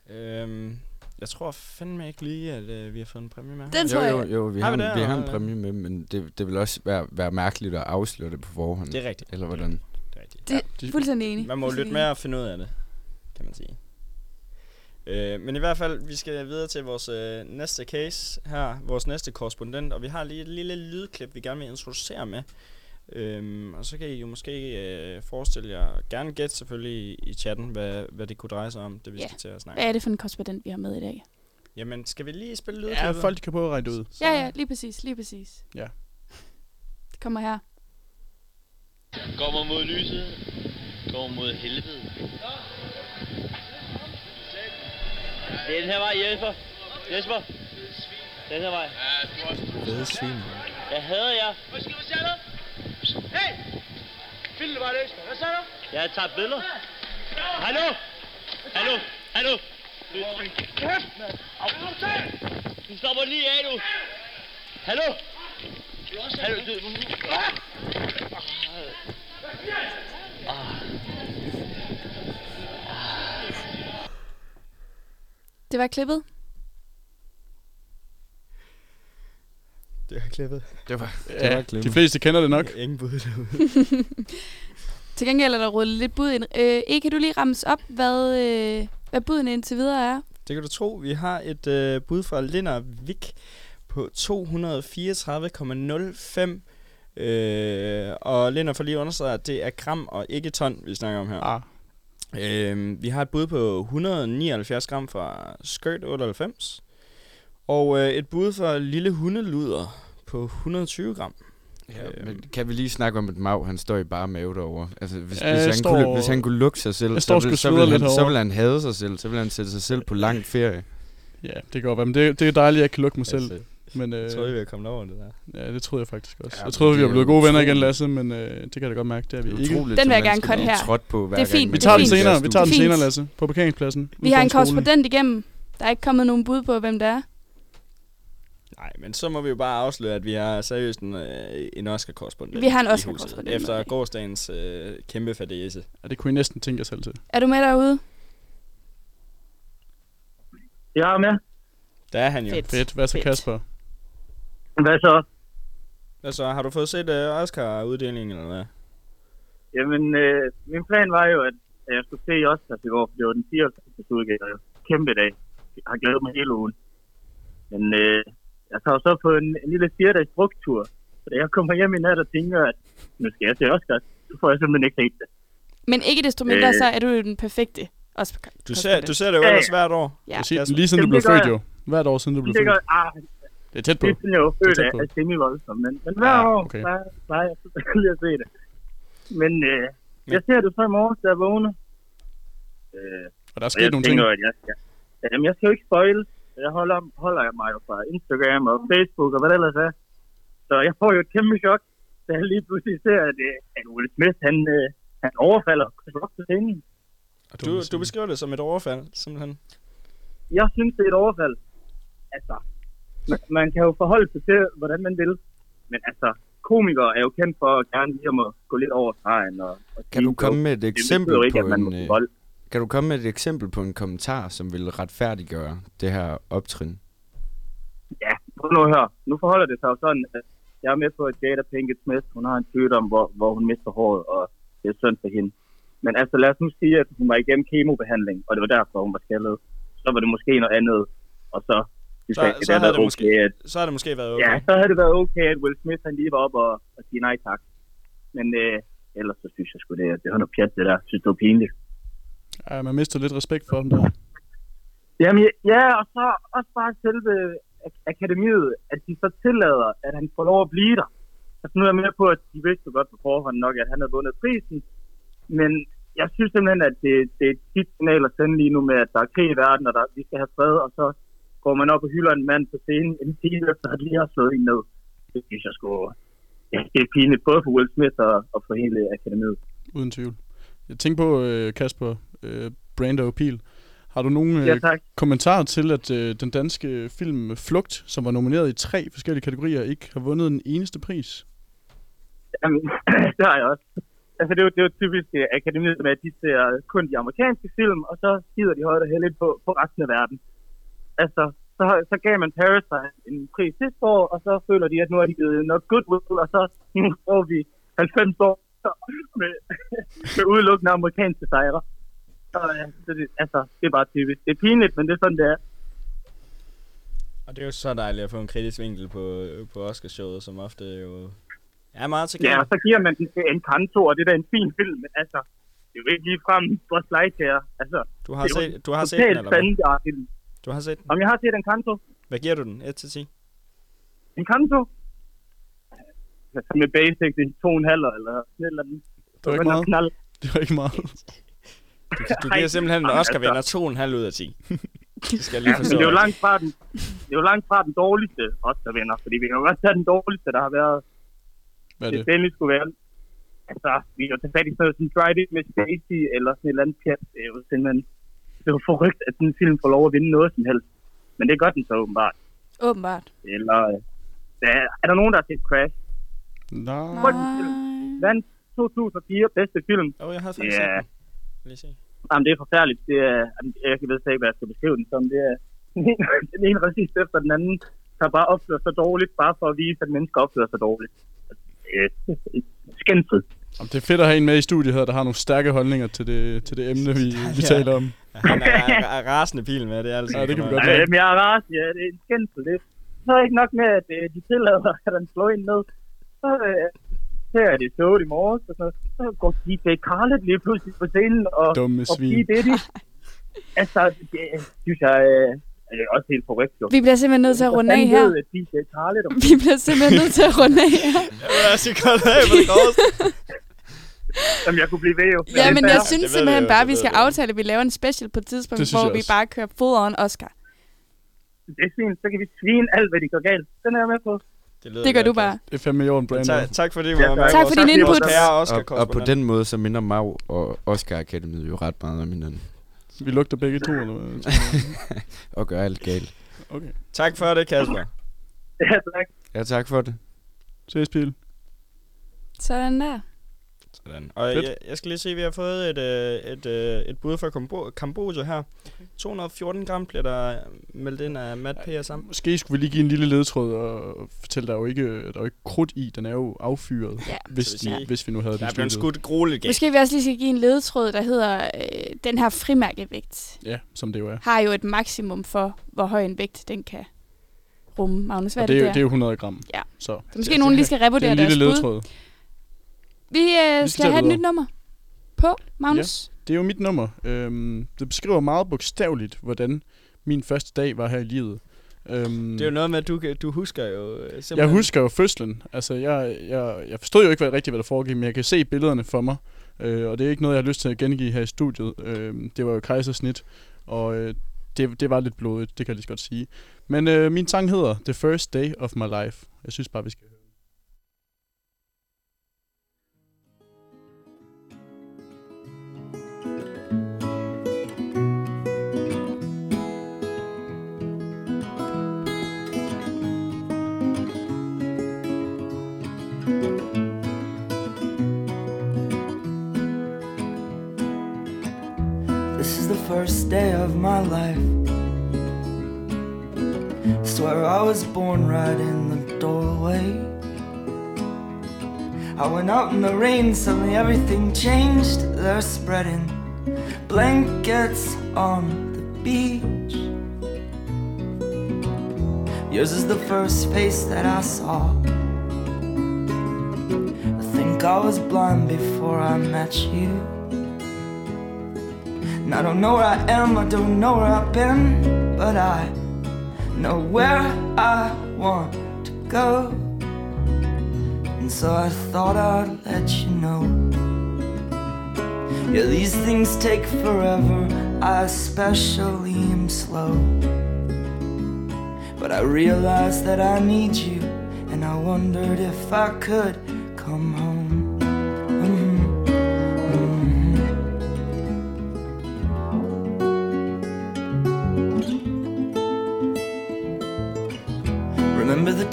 Øhm, jeg tror fandme ikke lige, at øh, vi har fået en præmie med.
Den
jo,
tror jeg.
jo, jo, vi
Har
har,
vi
en,
det,
vi har en præmie med, men det, det vil også være, være mærkeligt at afsløre det på forhånd.
Det er rigtigt.
Eller hvordan?
Det er rigtigt.
Det
de-
er fuldstændig enig.
Man må lytte med og finde ud af det, kan man sige. Øh, men i hvert fald, vi skal videre til vores øh, næste case her, vores næste korrespondent, og vi har lige et lille lydklip, vi gerne vil introducere med. Øhm, og så kan I jo måske øh, forestille jer, gerne gætte selvfølgelig i, i chatten, hvad, hvad det kunne dreje sig om, det vi
Ja.
skal til at snakke
Hvad er det for en korrespondent, vi har med i dag?
Jamen, skal vi lige spille
Ja,
lydklippet?
folk kan prøve at regne det ud.
Ja, ja, lige præcis, lige præcis.
Ja.
Det kommer her.
Kommer mod lyset. Kommer mod helvede. Det er den her vej, Jesper. Jesper. Den her vej.
Fede svin.
Jeg hader jer. Hvad skal du sige Hey! Film det bare. Hvad sagde du? Jeg har taget billeder. Hallo? Hallo? Hallo? Du stopper lige af, du. Hallo? Hallo? Du...
Det var klippet.
Det er klippet.
Det var, det
Ja,
var klippet.
de fleste kender det nok.
Ingen bud derude.
Til gengæld er der rullet lidt bud ind. Øh, e, kan du lige rammes op, hvad, øh, hvad budene indtil videre er?
Det kan du tro. Vi har et øh, bud fra Linder Vik på 234,05. Øh, og Linder får lige understreget, at det er gram og ikke ton, vi snakker om her.
Ah,
Øh, vi har et bud på 179 gram fra Skirt 98. Og øh, et bud for Lille Hundeluder på 120 gram.
Ja,
Øhm.
men kan vi lige snakke om, at Mav, han står i bare mave derovre? Altså, hvis,
Ja,
hvis,
jeg
han,
står-
kunne, hvis han kunne lukke sig selv,
jeg
så,
står
vil,
sgu
så,
sveder
vil
lidt
han, så
herovre.
vil han hade sig selv. Så vil han sætte sig selv på lang ferie.
ja, det kan godt være. Men det, det er dejligt, at jeg kan lukke mig selv. Men,
jeg
øh,
troede, vi var kommet over det der.
ja, det troede jeg faktisk også.
Ja,
jeg troede, vi
det
var
er
blevet gode venner igen. Lasse, men øh, det kan jeg da godt mærke, det er vi
Det er
ikke.
utroligt,
Den vil jeg gerne
blive
her.
Trådt på, hver
Det er
gang
fint,
man
Vi tager
er
den senere. Vi tager den senere, Lasse. På parkeringspladsen.
Vi har en korrespondent igennem. Der er ikke kommet nogen bud på, hvem det er.
Nej, men så må vi jo bare afsløre, at vi har seriøst en, øh, en Oscar-korrespondent.
Vi har en Oscar-korrespondent
Efter gårdsdagens øh, kæmpe fadese.
Ja, det kunne I næsten tænke jer selv til.
Er du med derude?
Jeg er med.
Der er han jo.
Fedt.
Fedt. Hvad så,
Fedt.
Kasper?
Hvad så?
Hvad så, har du fået set øh, Oscar-uddelingen, eller hvad?
Jamen, øh, min plan var jo, at at jeg skulle se Oscars i går, for det var den 54. udgave. Kæmpe dag. Jeg har glædet mig hele ugen. Men øh, jeg tager så på en, en lille fire dages brugtur. Så da jeg kommer hjem i nat og tænker, at nu skal jeg se Oscars, så får jeg simpelthen ikke set det.
Men ikke desto mindre,
Øh.
så er du jo den perfekte Oscar.
Du ser, du ser det jo
Ja,
ellers hvert år.
Ja.
Præcis,
Kasper.
lige siden du
Jamen,
blev
det gør
født
jeg.
jo. Hvert år siden du blev
Det
født.
gør, ah,
Det er tæt på.
det er jeg jo født af,
på.
af semi-voldsomt, men, men hver
Ah,
år,
okay.
så plejer jeg selvfølgelig at se det. Men øh, jeg ser det så i morges, da jeg vågner. Øh,
Og der er sket
jeg
nogle ting.
at jeg skal... Jamen, jeg skal jo ikke spoil. Jeg holder, holder mig jo fra Instagram og Facebook og hvad det ellers er. Så jeg får jo et kæmpe chok, da jeg lige pludselig ser, at, øh, at Will Smith, han, øh, han overfalder Chris Rock scenen.
Du, du beskriver det som et overfald, simpelthen.
Jeg synes, det er et overfald. Altså, man, man kan jo forholde sig til, hvordan man vil. Men altså, komikere er jo kendt for at gerne lige at må gå lidt over stregen. Og, og
Kan du komme med et
Det
eksempel
ikke,
på
at man må
en, øh,
vold.
Kan du komme med et eksempel på en kommentar, som vil retfærdiggøre det her optrin?
Ja, prøv nu at høre. Nu forholder det sig jo sådan, at jeg er med på, at Jada Pinkett Smith, hun har en sygdom, hvor, hvor hun mister håret, og det er synd for hende. Men altså, lad os nu sige, at hun var igennem kemobehandling, og det var derfor, hun var skaldet. Så var det måske noget andet, og så
Så,
at
så,
det
havde
havde
det måske,
okay, at,
så har det måske været okay.
ja, så havde det været okay, at Will Smith han lige var op og, og sige nej tak. Men øh, ellers så synes jeg sgu, det, det var noget pjat, det der. Jeg synes, det var pinligt.
Ja, man mister lidt respekt for dem der.
Jamen, ja, og så også bare selve ak- akademiet, at de så tillader, at han får lov at blive der. Altså, nu er jeg med på, at de vidste godt på forhånd nok, at han havde vundet prisen. Men jeg synes simpelthen, at det, det er et tit signal at sende lige nu med, at der er krig i verden, og der, vi skal have fred, og så går man op og hylder en mand på scenen en time efter, at lige har slået en ned. Det synes jeg sgu... Ja, det er pinligt, både for Will Smith og, og for hele akademiet.
Uden tvivl. Jeg tænker på, øh, Kasper, øh, Brando Pil. Har du nogen øh,
Ja, tak.
kommentarer til, at øh, den danske film Flugt, som var nomineret i tre forskellige kategorier, ikke har vundet en eneste pris?
Jamen, det har jeg også. Altså, det er jo, det er jo typisk uh, akademiet med, at de ser kun de amerikanske film, og så skider de højt og heldigt på, på resten af verden. Altså, så, så gav man Parasite en pris sidste år, og så føler de, at nu har de givet nok goodwill, og så får vi 90 år med, med udelukkende amerikanske sejre. Så, ja, så det, altså, det er bare typisk. Det er pinligt, men det er sådan, det er.
Og det er jo så dejligt at få en kritisk vinkel på, på Oscarshowet, som ofte jo er meget til
Ja, og så giver man den til Encanto, og det er da en fin film, men altså, det er jo ikke lige frem Buzz Lightyear. Altså,
Du har
er jo
set- du har
en
set den, eller hvad? Du har set den.
Om jeg har set Encanto?
Hvad giver du den? 1 til 10?
Encanto? Altså med basic, det er to og en halv, eller sådan et eller andet.
Det var ikke meget.
Knald.
Det var ikke meget.
Du, du giver simpelthen en
Jamen,
Oscar-vinder
altså.
2,5 ud af 10. Det skal jeg lige
Ja, men
forstå.
det er jo langt fra den, det er jo langt fra den dårligste Oscar-vinder, fordi vi kan jo godt tage den dårligste, der har været.
Hvad er det?
det endelig skulle være. Altså, vi er jo til fat i sådan noget som It med Stacy, eller sådan et eller andet pjat. Det er jo simpelthen, det er jo forrygt, at den film får lov at vinde noget som helst. Men det gør den så åbenbart.
Åbenbart.
Eller, der, er der nogen, der har set Crash?
Nej.
Vandt 2004 bedste film.
Åh, oh, jeg har
Ja.
set den. Lige se.
Jamen, det er forfærdeligt. Det er, jamen, jeg ved slet ikke, hvad jeg skal beskrive den som. Det er den ene racist efter den anden, der bare opfører sig dårligt, bare for at vise, at mennesker opfører sig dårligt. Skændsel.
Jamen, det er fedt at have en med i studiet her, der har nogle stærke holdninger til det, til det emne, vi, vi
Ja.
taler om.
Ja, Han er, er, er rasende pil med, det er altså
Ja, det kan vi godt
Ja, men jeg er ras, ja, det er en skændsel. Det så er ikke nok med, at øh, de tillader, at han slår ind ned. Så øh, ser jeg det showet i morges, og så, så går DJ Khaled lige pludselig på scenen, og,
Dumme
og
svin.
P. Diddy. altså, det synes jeg øh, er også helt korrekt. Jo.
Vi bliver simpelthen nødt til at runde af her.
ved, at DJ Khaled om
Vi bliver simpelthen nødt til at runde af her.
Jeg vil altså godt af på det groveste.
Jamen, jeg kunne blive ved jo.
Ja, men jeg
Det
synes simpelthen
jeg
bare,
det
vi skal
jeg
aftale, at vi laver en special på et tidspunkt,
Det
hvor
jeg
vi bare kører full on Oscar.
Det er fint, så kan vi svine alt, hvad de gør galt. Den er jeg med på.
Lyder
Det gør du bare.
Det er fandme i orden, Brandon.
Tak, tak fordi du
Ja,
var med.
tak.
For din input.
Og,
Oscar
og på den måde, så minder Mau og Oscar Akademiet jo ret meget om hinanden.
Vi lugter begge to, eller hvad?
og gør alt galt.
Okay.
Tak for det, Kasper.
Ja, tak.
Ja, tak for det.
Ses, Pil.
Sådan der.
Sådan. Og
Fedt.
jeg, jeg skal lige se, at vi har fået et, øh, et, øh, et bud fra Kambo- Kambodja her. 214 gram bliver der meldt ind af Matt P. og sammen.
Måske skulle vi lige give en lille ledtråd og fortælle, der er jo ikke, der er jo ikke krudt i. Den er jo affyret,
Ja.
hvis, de,
sige,
hvis vi nu havde
Der
den
er skudt grueligt galt.
Måske vi også lige skal give en ledetråd, der hedder, øh, den her frimærkevægt
Ja, som det jo er.
har jo et maksimum for, hvor høj en vægt den kan rumme. Magnus, hvad
Og
er
det,
det,
er, jo-
der?
det er jo 100 gram.
Ja.
Så,
Så måske nogen lige skal
det er
revurdere
en
deres
lille
bud. Vi, øh,
skal
skal
tage
have et nyt nummer på, Magnus.
Det er jo mit nummer. Øhm, det beskriver meget bogstaveligt, hvordan min første dag var her i livet. Øhm,
Det er jo noget med, at du, du husker jo øh, simpelthen...
Jeg husker jo fødslen. Altså, jeg, jeg, jeg forstod jo ikke hvad, rigtigt, hvad der foregik, men jeg kan se billederne for mig. Øh, og det er ikke noget, jeg har lyst til at gengive her i studiet. Øh, det var jo kejsersnit, og øh, det, det var lidt blodigt, det kan jeg lige så godt sige. Men øh, min sang hedder The First Day of My Life. Jeg synes bare, vi skal
first day of my life. Swear I was born right in the doorway. I went out in the rain, suddenly everything changed. They're spreading blankets on the beach. Yours is the first face that I saw. I think I was blind before I met you. And I don't know where I am, I don't know where I've been, but I know where I want to go. And so I thought I'd let you know. Yeah, these things take forever, I especially am slow. But I realized that I need you, and I wondered if I could come home.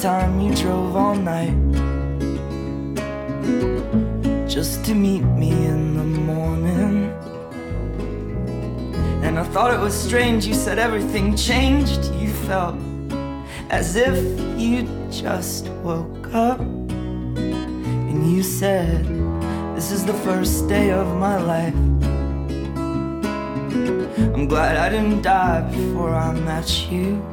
Time you drove all night just to meet me in the morning? And I thought it was strange, you said everything changed. You felt as if you just woke up. And you said, This is the first day of my life. I'm glad I didn't die before I met you.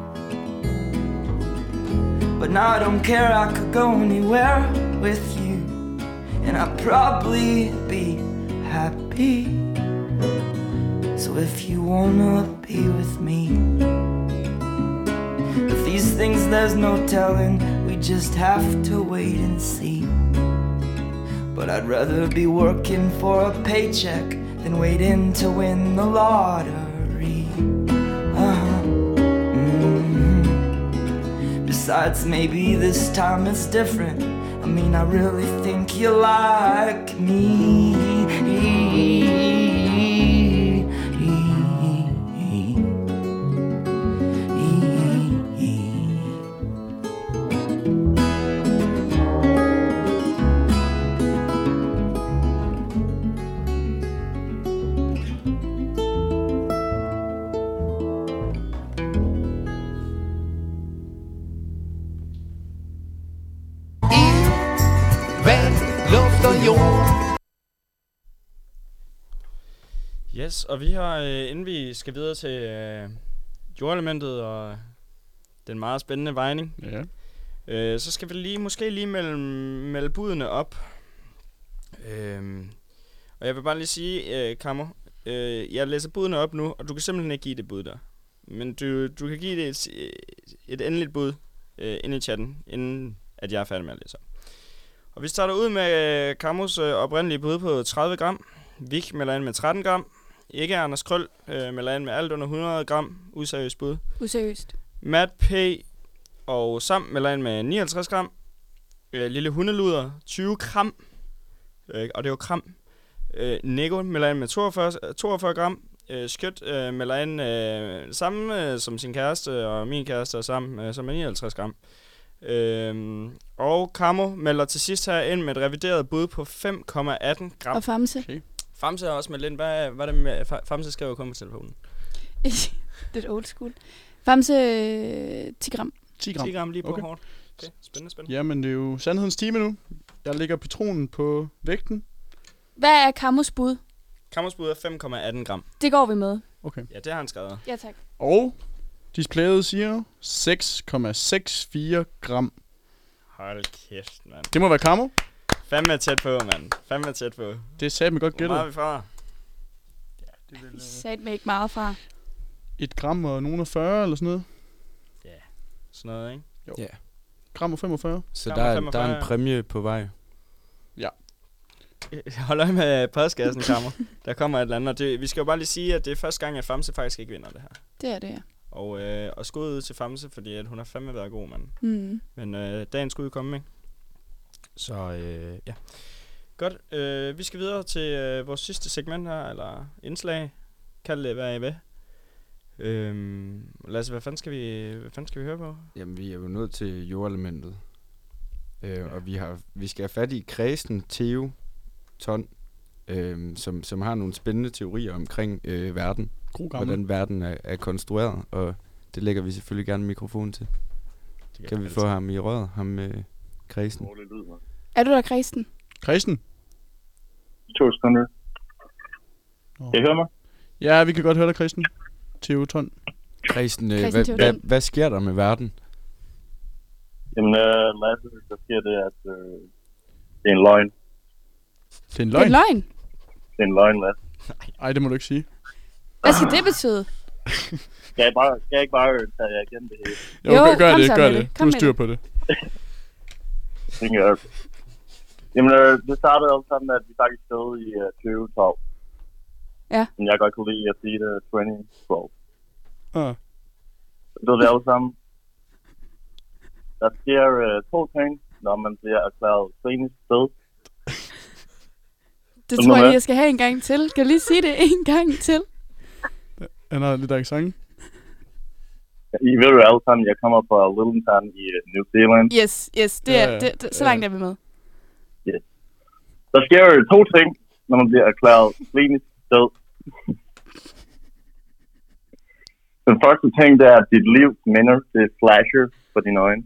But now I don't care, I could go anywhere with you. And I'd probably be happy. So if you wanna be with me, if these things there's no telling, we just have to wait and see. But I'd rather be working for a paycheck than waiting to win the lottery. Besides, maybe this time it's different. I mean, I really think you like me.
Yes, og vi har, øh, inden vi skal videre til øh, jordelementet og den meget spændende vejning,
Ja.
øh, så skal vi lige måske lige melde, melde budene op. Øhm, og jeg vil bare lige sige, øh, Kammer, øh, jeg læser budene op nu, og du kan simpelthen ikke give det bud der. Men du, du kan give det et, et endeligt bud øh, inde i chatten, inden at jeg er færdig med at læse op. Og vi starter ud med øh, Kamos øh, oprindelige bud på 30 gram. Vik melder ind med 13 gram. Ikke Anders Krøl øh, melder ind med alt under 100 gram. Useriøst bud.
Useriøst.
Matt P. og Sam melder ind med 59 gram. Øh, lille hundeluder 20 gram. Øh, og det var kram. Øh, Nico melder ind med 42, 42 gram. Øh, Skødt øh, melder ind øh, samme øh, som sin kæreste og min kæreste og sammen, øh, som er 59 gram. Øhm, og Camo melder til sidst her ind med et revideret bud på 5,18 gram.
Og Famse.
Okay.
Famse er også med lidt. Hvad, hvad er det med? Fa- Famse skriver kun på telefonen.
Lidt old school. Famse øh, 10 gram.
10 gram.
10 gram lige på
Okay.
hårdt. Okay, spændende, spændende.
Jamen, det er jo sandhedens time nu. Jeg lægger patronen på vægten.
Hvad er Kamos bud?
Kammers bud er 5,18 gram.
Det går vi med.
Okay.
Ja, det har han skrevet.
Ja, tak.
Og displayet siger 6,64 gram.
Hold kæft, mand.
Det må være Camo.
Fandme tæt på, mand. Fandme tæt på.
Det er satme godt
Hvor meget er
gættet.
vi fra?
Sat mig ikke meget fra.
1 gram og nogen og 40 eller sådan noget.
Sådan noget, ikke?
Jo.
Ja.
Gram og 45.
Så
Gram
der
og
er, der
45,
er
ja.
en præmie på vej.
Hold øje med postkassen, Kammer. Der kommer et eller andet. Og det, vi skal jo bare lige sige, at det er første gang, at Famse faktisk ikke vinder det her.
Det er det, ja.
Og, øh, og skud ud til Famse, fordi at hun har fandme været god, mand.
Mm.
Men øh, dagen skulle komme, ikke? Så øh, ja. Godt. Øh, vi skal videre til øh, vores sidste segment her, eller indslag. Kald det, hvad I vil. Øhm, Lasse, hvad fanden, skal vi, hvad fanden skal vi høre på?
Jamen, vi er jo nødt til jordelementet. Øh, Og vi, har, vi skal have fat i Kredsen Theo Ton, øh, som, som har nogle spændende teorier omkring øh, verden.
God gammel.
Hvordan verden er, er konstrueret, og det lægger vi selvfølgelig gerne mikrofon til.
Det
Kan vi få ham i røret, ham øh, Kredsen?
Er du der, Kristen?
Kristen?
To sekunder.
Nå.
Kan I høre mig?
Ja, vi kan godt høre dig, Kristen. Theo Ton.
Kredsen, øh,
Christian
hvad, hvad, hvad sker der med verden?
Jamen, øh, Lasse, der siger det, at øh, det er en løgn.
Det er en
Det er en
løgn.
løgn.
Det er en løgn, Lasse.
Ej, det må du ikke sige.
Hvad skal det betyde?
Skal jeg, bare, skal jeg ikke bare tage jer igennem det hele?
Jo,
Jo,
gør, gør det, gør det.
det.
Du styr på det.
Det jeg. Jamen, øh, det startede også sådan, at vi faktisk stod i øh, 2012.
Ja.
Men jeg godt kunne lide at sige det 2012.
Ah.
Så ved vi alle sammen. Der sker øh, to ting, når man bliver erklæret klinisk død.
Det tror jeg jeg skal have en gang til. Kan du lige sige det en gang til?
Han har lidt accent.
I ved jo alle sammen, jeg kommer fra Littleton i øh, New Zealand.
Yes, yes. Det er,
Ja, ja.
det, det, så
Ja.
langt er vi med.
Der sker jo to ting, når man bliver erklæret klinisk død. Den første ting, det er, at dit liv minder, det flasher på dine øjne.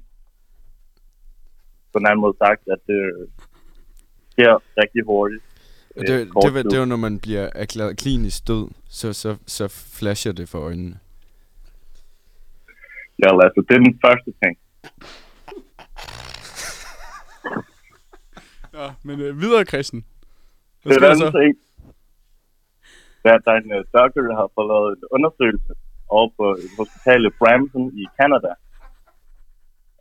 På den anden måde sagt, at det sker rigtig hurtigt.
Det, det, det,
tid.
det var, når man bliver erklæret klinisk død, så, så, så flasher det for øjnene.
Ja, altså, det er den første ting.
Ja, men øh, videre, Kristen. Hvad
Det
sker
er
der så?
ting. Det er, at der er en uh, doktor, der har fået lavet en undersøgelse over på et hospital i Brampton i Canada.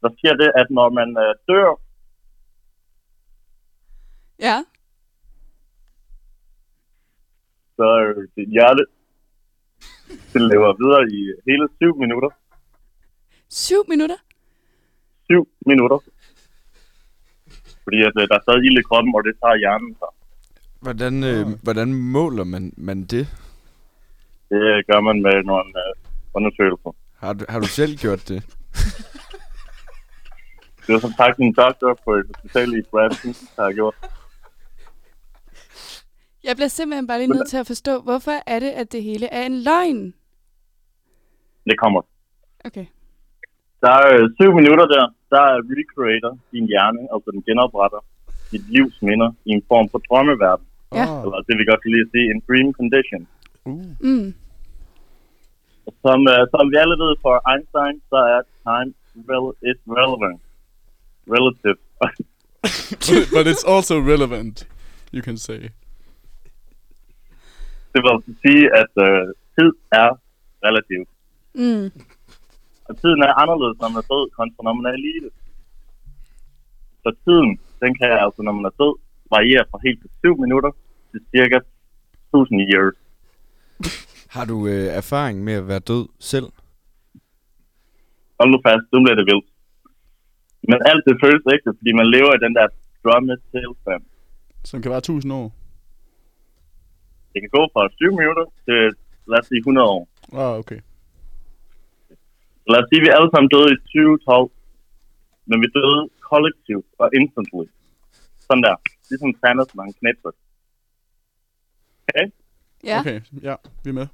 Der sker det, at når man uh, dør,
Ja.
så er dit hjerte det lever videre i hele syv minutter.
Syv minutter.
Syv minutter. Fordi at, uh, der er stadig ild i kroppen, og det tager hjernen sig.
Hvordan, øh, hvordan måler man, man det?
Det gør man med nogle uh, undersøgelser.
Har du, har du selv gjort det?
Det er som sagt en doktor på et hospital i Brampton, der har gjort.
Jeg bliver simpelthen bare lige nødt til at forstå, hvorfor er det, at det hele er en løgn?
Det kommer.
Okay.
Der er øh, syv minutter der, der recreater din hjerne, altså den genopretter dit livs minder i en form for drømmeverden.
Ja.
Eller det vi godt kan lide at sige, en dream condition.
Mm.
Som, uh, som vi alle ved for Einstein, så er time rel- is relevant. Relative.
But it's also relevant, you can say.
det vil altså sige, at uh, tid er relativ.
Mm.
Og tiden er anderledes, når man er død, kontra når man er i live. Så tiden, den kan altså, når man er død, variere fra helt til 7 minutter til cirka 1000 years.
Har du øh, erfaring med at være død selv?
Hold nu fast, nu bliver det vildt. Men alt det føles ægte, fordi man lever i den der drømme tilstand.
Som kan være 1000 år.
Det kan gå fra 7 minutter til, lad os sige, 100 år.
Ah, okay.
Lad os sige, at vi alle sammen døde i 2012. men vi døde kollektivt og instantly. Sådan der. Ligesom Thanos, når han knætter. Okay?
Ja.
Okay, ja, vi er med.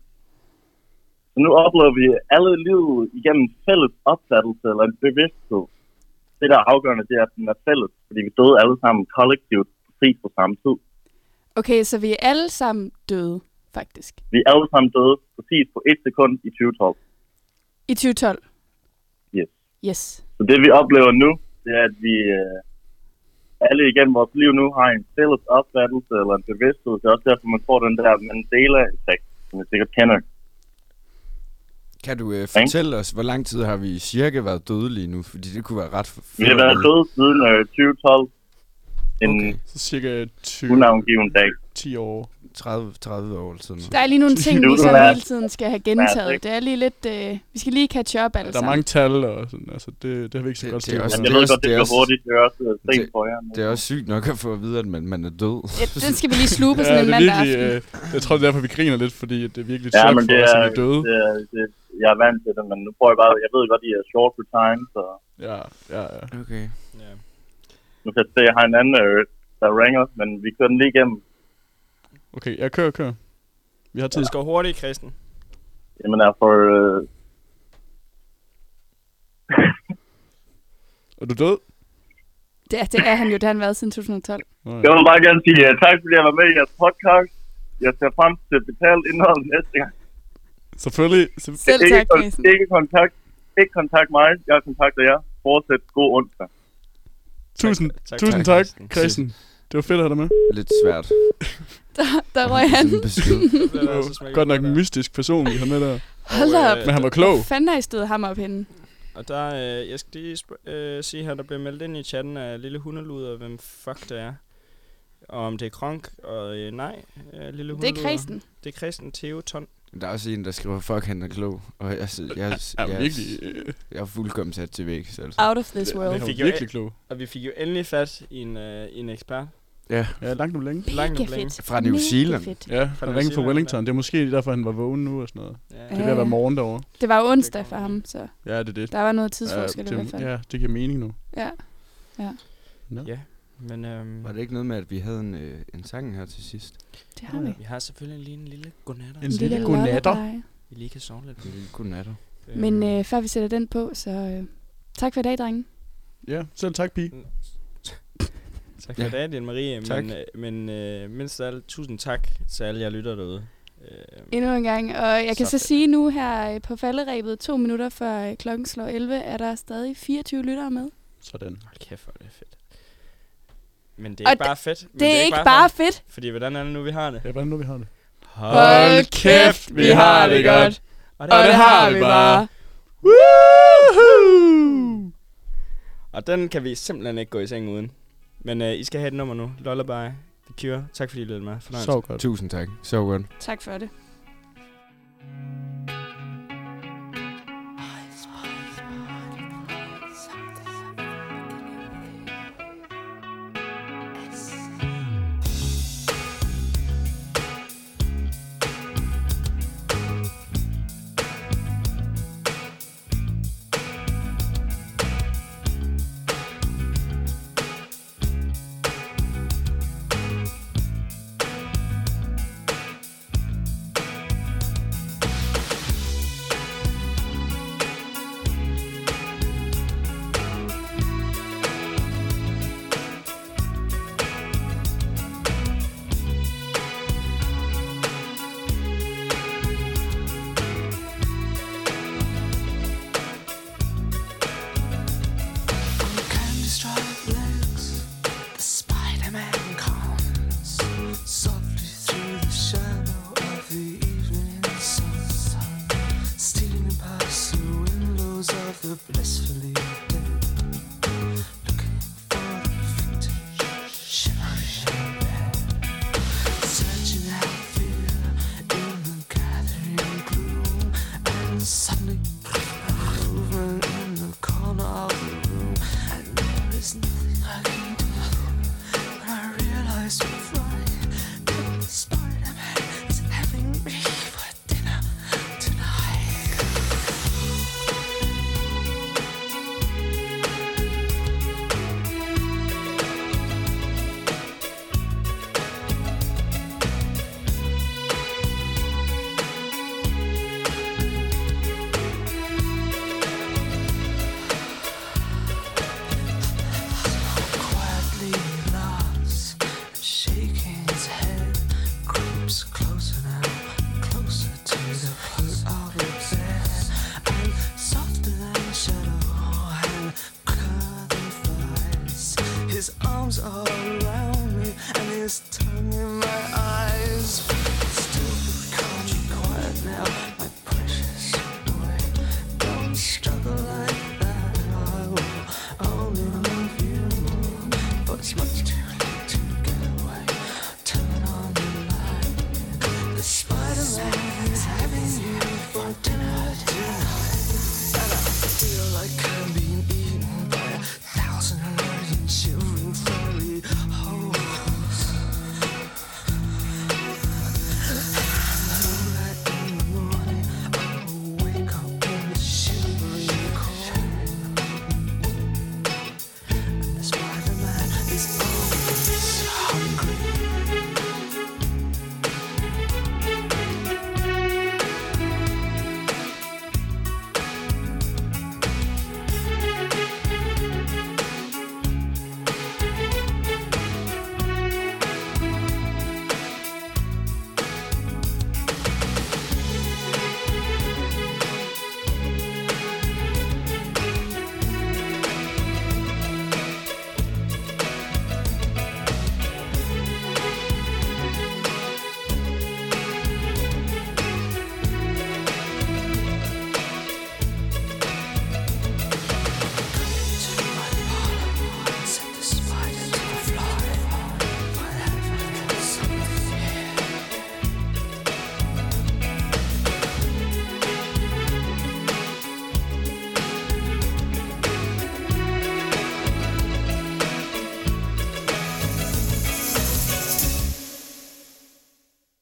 Så nu oplever vi alle livet igennem fælles opfattelse eller en bevidsthed. Det, der er afgørende, det er, at den er fælles, fordi vi døde alle sammen kollektivt præcis på samme tid.
Okay, så vi er alle sammen døde, faktisk.
Vi er alle sammen døde præcis på et sekund i 2012.
I 2012.
Yes.
Yes.
Så det, vi oplever nu, det er, at vi øh, alle igennem vores liv nu har en fælles opfattelse eller en bevidsthed. Det er også derfor, man får den der Mandela-effekt, som jeg sikkert kender.
Kan du øh, fortælle os, hvor lang tid har vi cirka været dødelige nu? Fordi det kunne være ret.
Vi har været døde siden øh, 2012. En
okay. Så cirka 20...
unavngiven dag.
10 år.
30, 30 år eller sådan noget.
Der er lige nogle ting, vi så hele tiden skal have gentaget. Det er lige lidt... Øh, vi skal lige catch up alle
Der er
sammen.
mange tal, og sådan, altså, det, det har vi ikke så
Det-
godt
det er
styr på.
jeg ved godt, det
er også-
hurtigt. Det er også øh, sent
Det-
for jer.
Det er også sygt nok at få at vide, at man, man er død.
Ja, den skal vi lige sluge på
Ja,
sådan en
det er
mandag aften.
øh, jeg tror, det er derfor, vi griner lidt, fordi det er virkelig
Ja,
chok
men
for
det
os,
er,
at vi er døde.
det er, det, jeg er vant til det, men nu prøver jeg bare, jeg ved godt, I er short for time, så
Ja, ja, ja.
Okay.
Ja.
nu kan jeg se, at jeg har en anden, øh, der ringer, men vi kører den lige igennem.
Okay, jeg kører, kører. Vi har tid.
Det går hurtigt, Christen.
Jamen er for, øh,
Er du død?
Det er, det er han jo, det har han været siden 2012.
Nå,
jeg vil bare gerne sige uh, tak, fordi jeg var med i jeres podcast. Jeg ser frem til at betale indholdet næste gang.
Selvfølgelig.
Selv
ikke,
tak, Jason.
ikke, kontakt, ikke kontakt mig, jeg kontakter jer. Fortsæt god onsdag.
tusind,
tak,
tusind
tak,
tak,
Christian.
Christian. Det var fedt at have dig med.
Lidt svært.
Der, der røg han.
Det altså
var godt nok en
der.
mystisk person, vi har med der.
Hold
Og,
da
øh,
op.
Men han var klog.
Hvor fanden har I stået ham op henne?
Og der, øh, jeg skal lige sp- øh, sige her, der bliver meldt ind i chatten af lille hundeluder, hvem fuck det er. Og om det er Kronk, og øh, nej, øh, lille
Det er
hundeluder.
Kristen.
Det er Kristen Theo Ton.
Der er også en, der skriver, fuck, han er klog. Og jeg, jeg, jeg, jeg,
øh,
jeg er fuldkommen sat til væk. Altså.
Out of this world.
det var
fik jo
virkelig klog.
Og vi fik jo endelig fat i en, øh, i en ekspert.
Ja,
Ja, langt om længe.
Langt om længe.
fedt.
Fra New
Mega
Zealand.
fedt.
Ja,
Fra
han ringede fra Wellington. Det er måske derfor, han var vågen nu og sådan noget.
Ja.
Det er ved at være morgen derovre.
Det var jo onsdag for ham, så
Ja, det er det.
der var noget
Ja,
tidsforskel i hvert
det,
fald.
ja, det giver mening nu.
Ja.
Ja, men øhm,
Var det ikke noget med, at vi havde en, øh, en sang her til sidst?
Det har vi.
vi har selvfølgelig lige en lille godnatter.
En lille godnatter.
lullaby.
Vi lige kan sove lidt.
En lille godnatter.
Men øh, før vi sætter den på, så øh, tak for i dag, drenge.
Ja, selv tak, pige.
Tak for
Ja.
det, Marie.
Tak.
Men, øh, men øh, mindst alt, tusind tak til alle jer lytter derude. Øh,
Endnu en gang. Og jeg kan
Så
så,
fedt.
sige nu her øh, på falderæbet, to minutter før øh, klokken slår 11, er der stadig 24 lyttere med.
Sådan.
hold kæft, hvor er det fedt. Men det er
Og
ikke bare fedt. Men
Det er ikke bare fedt.
Fordi hvordan er det nu, vi har det?
Ja, hvordan nu vi har det?
Hold kæft, vi har det godt.
Og
Og det har vi bare.
Woohoo!
Og den kan vi simpelthen ikke gå i seng uden. Men øh, I skal have et nummer nu. Lullaby, The Cure. Tak fordi I lød med. Fornøjelse.
Så godt.
Tusind tak. Så godt.
Tak for det. arms all around me and his tongue in my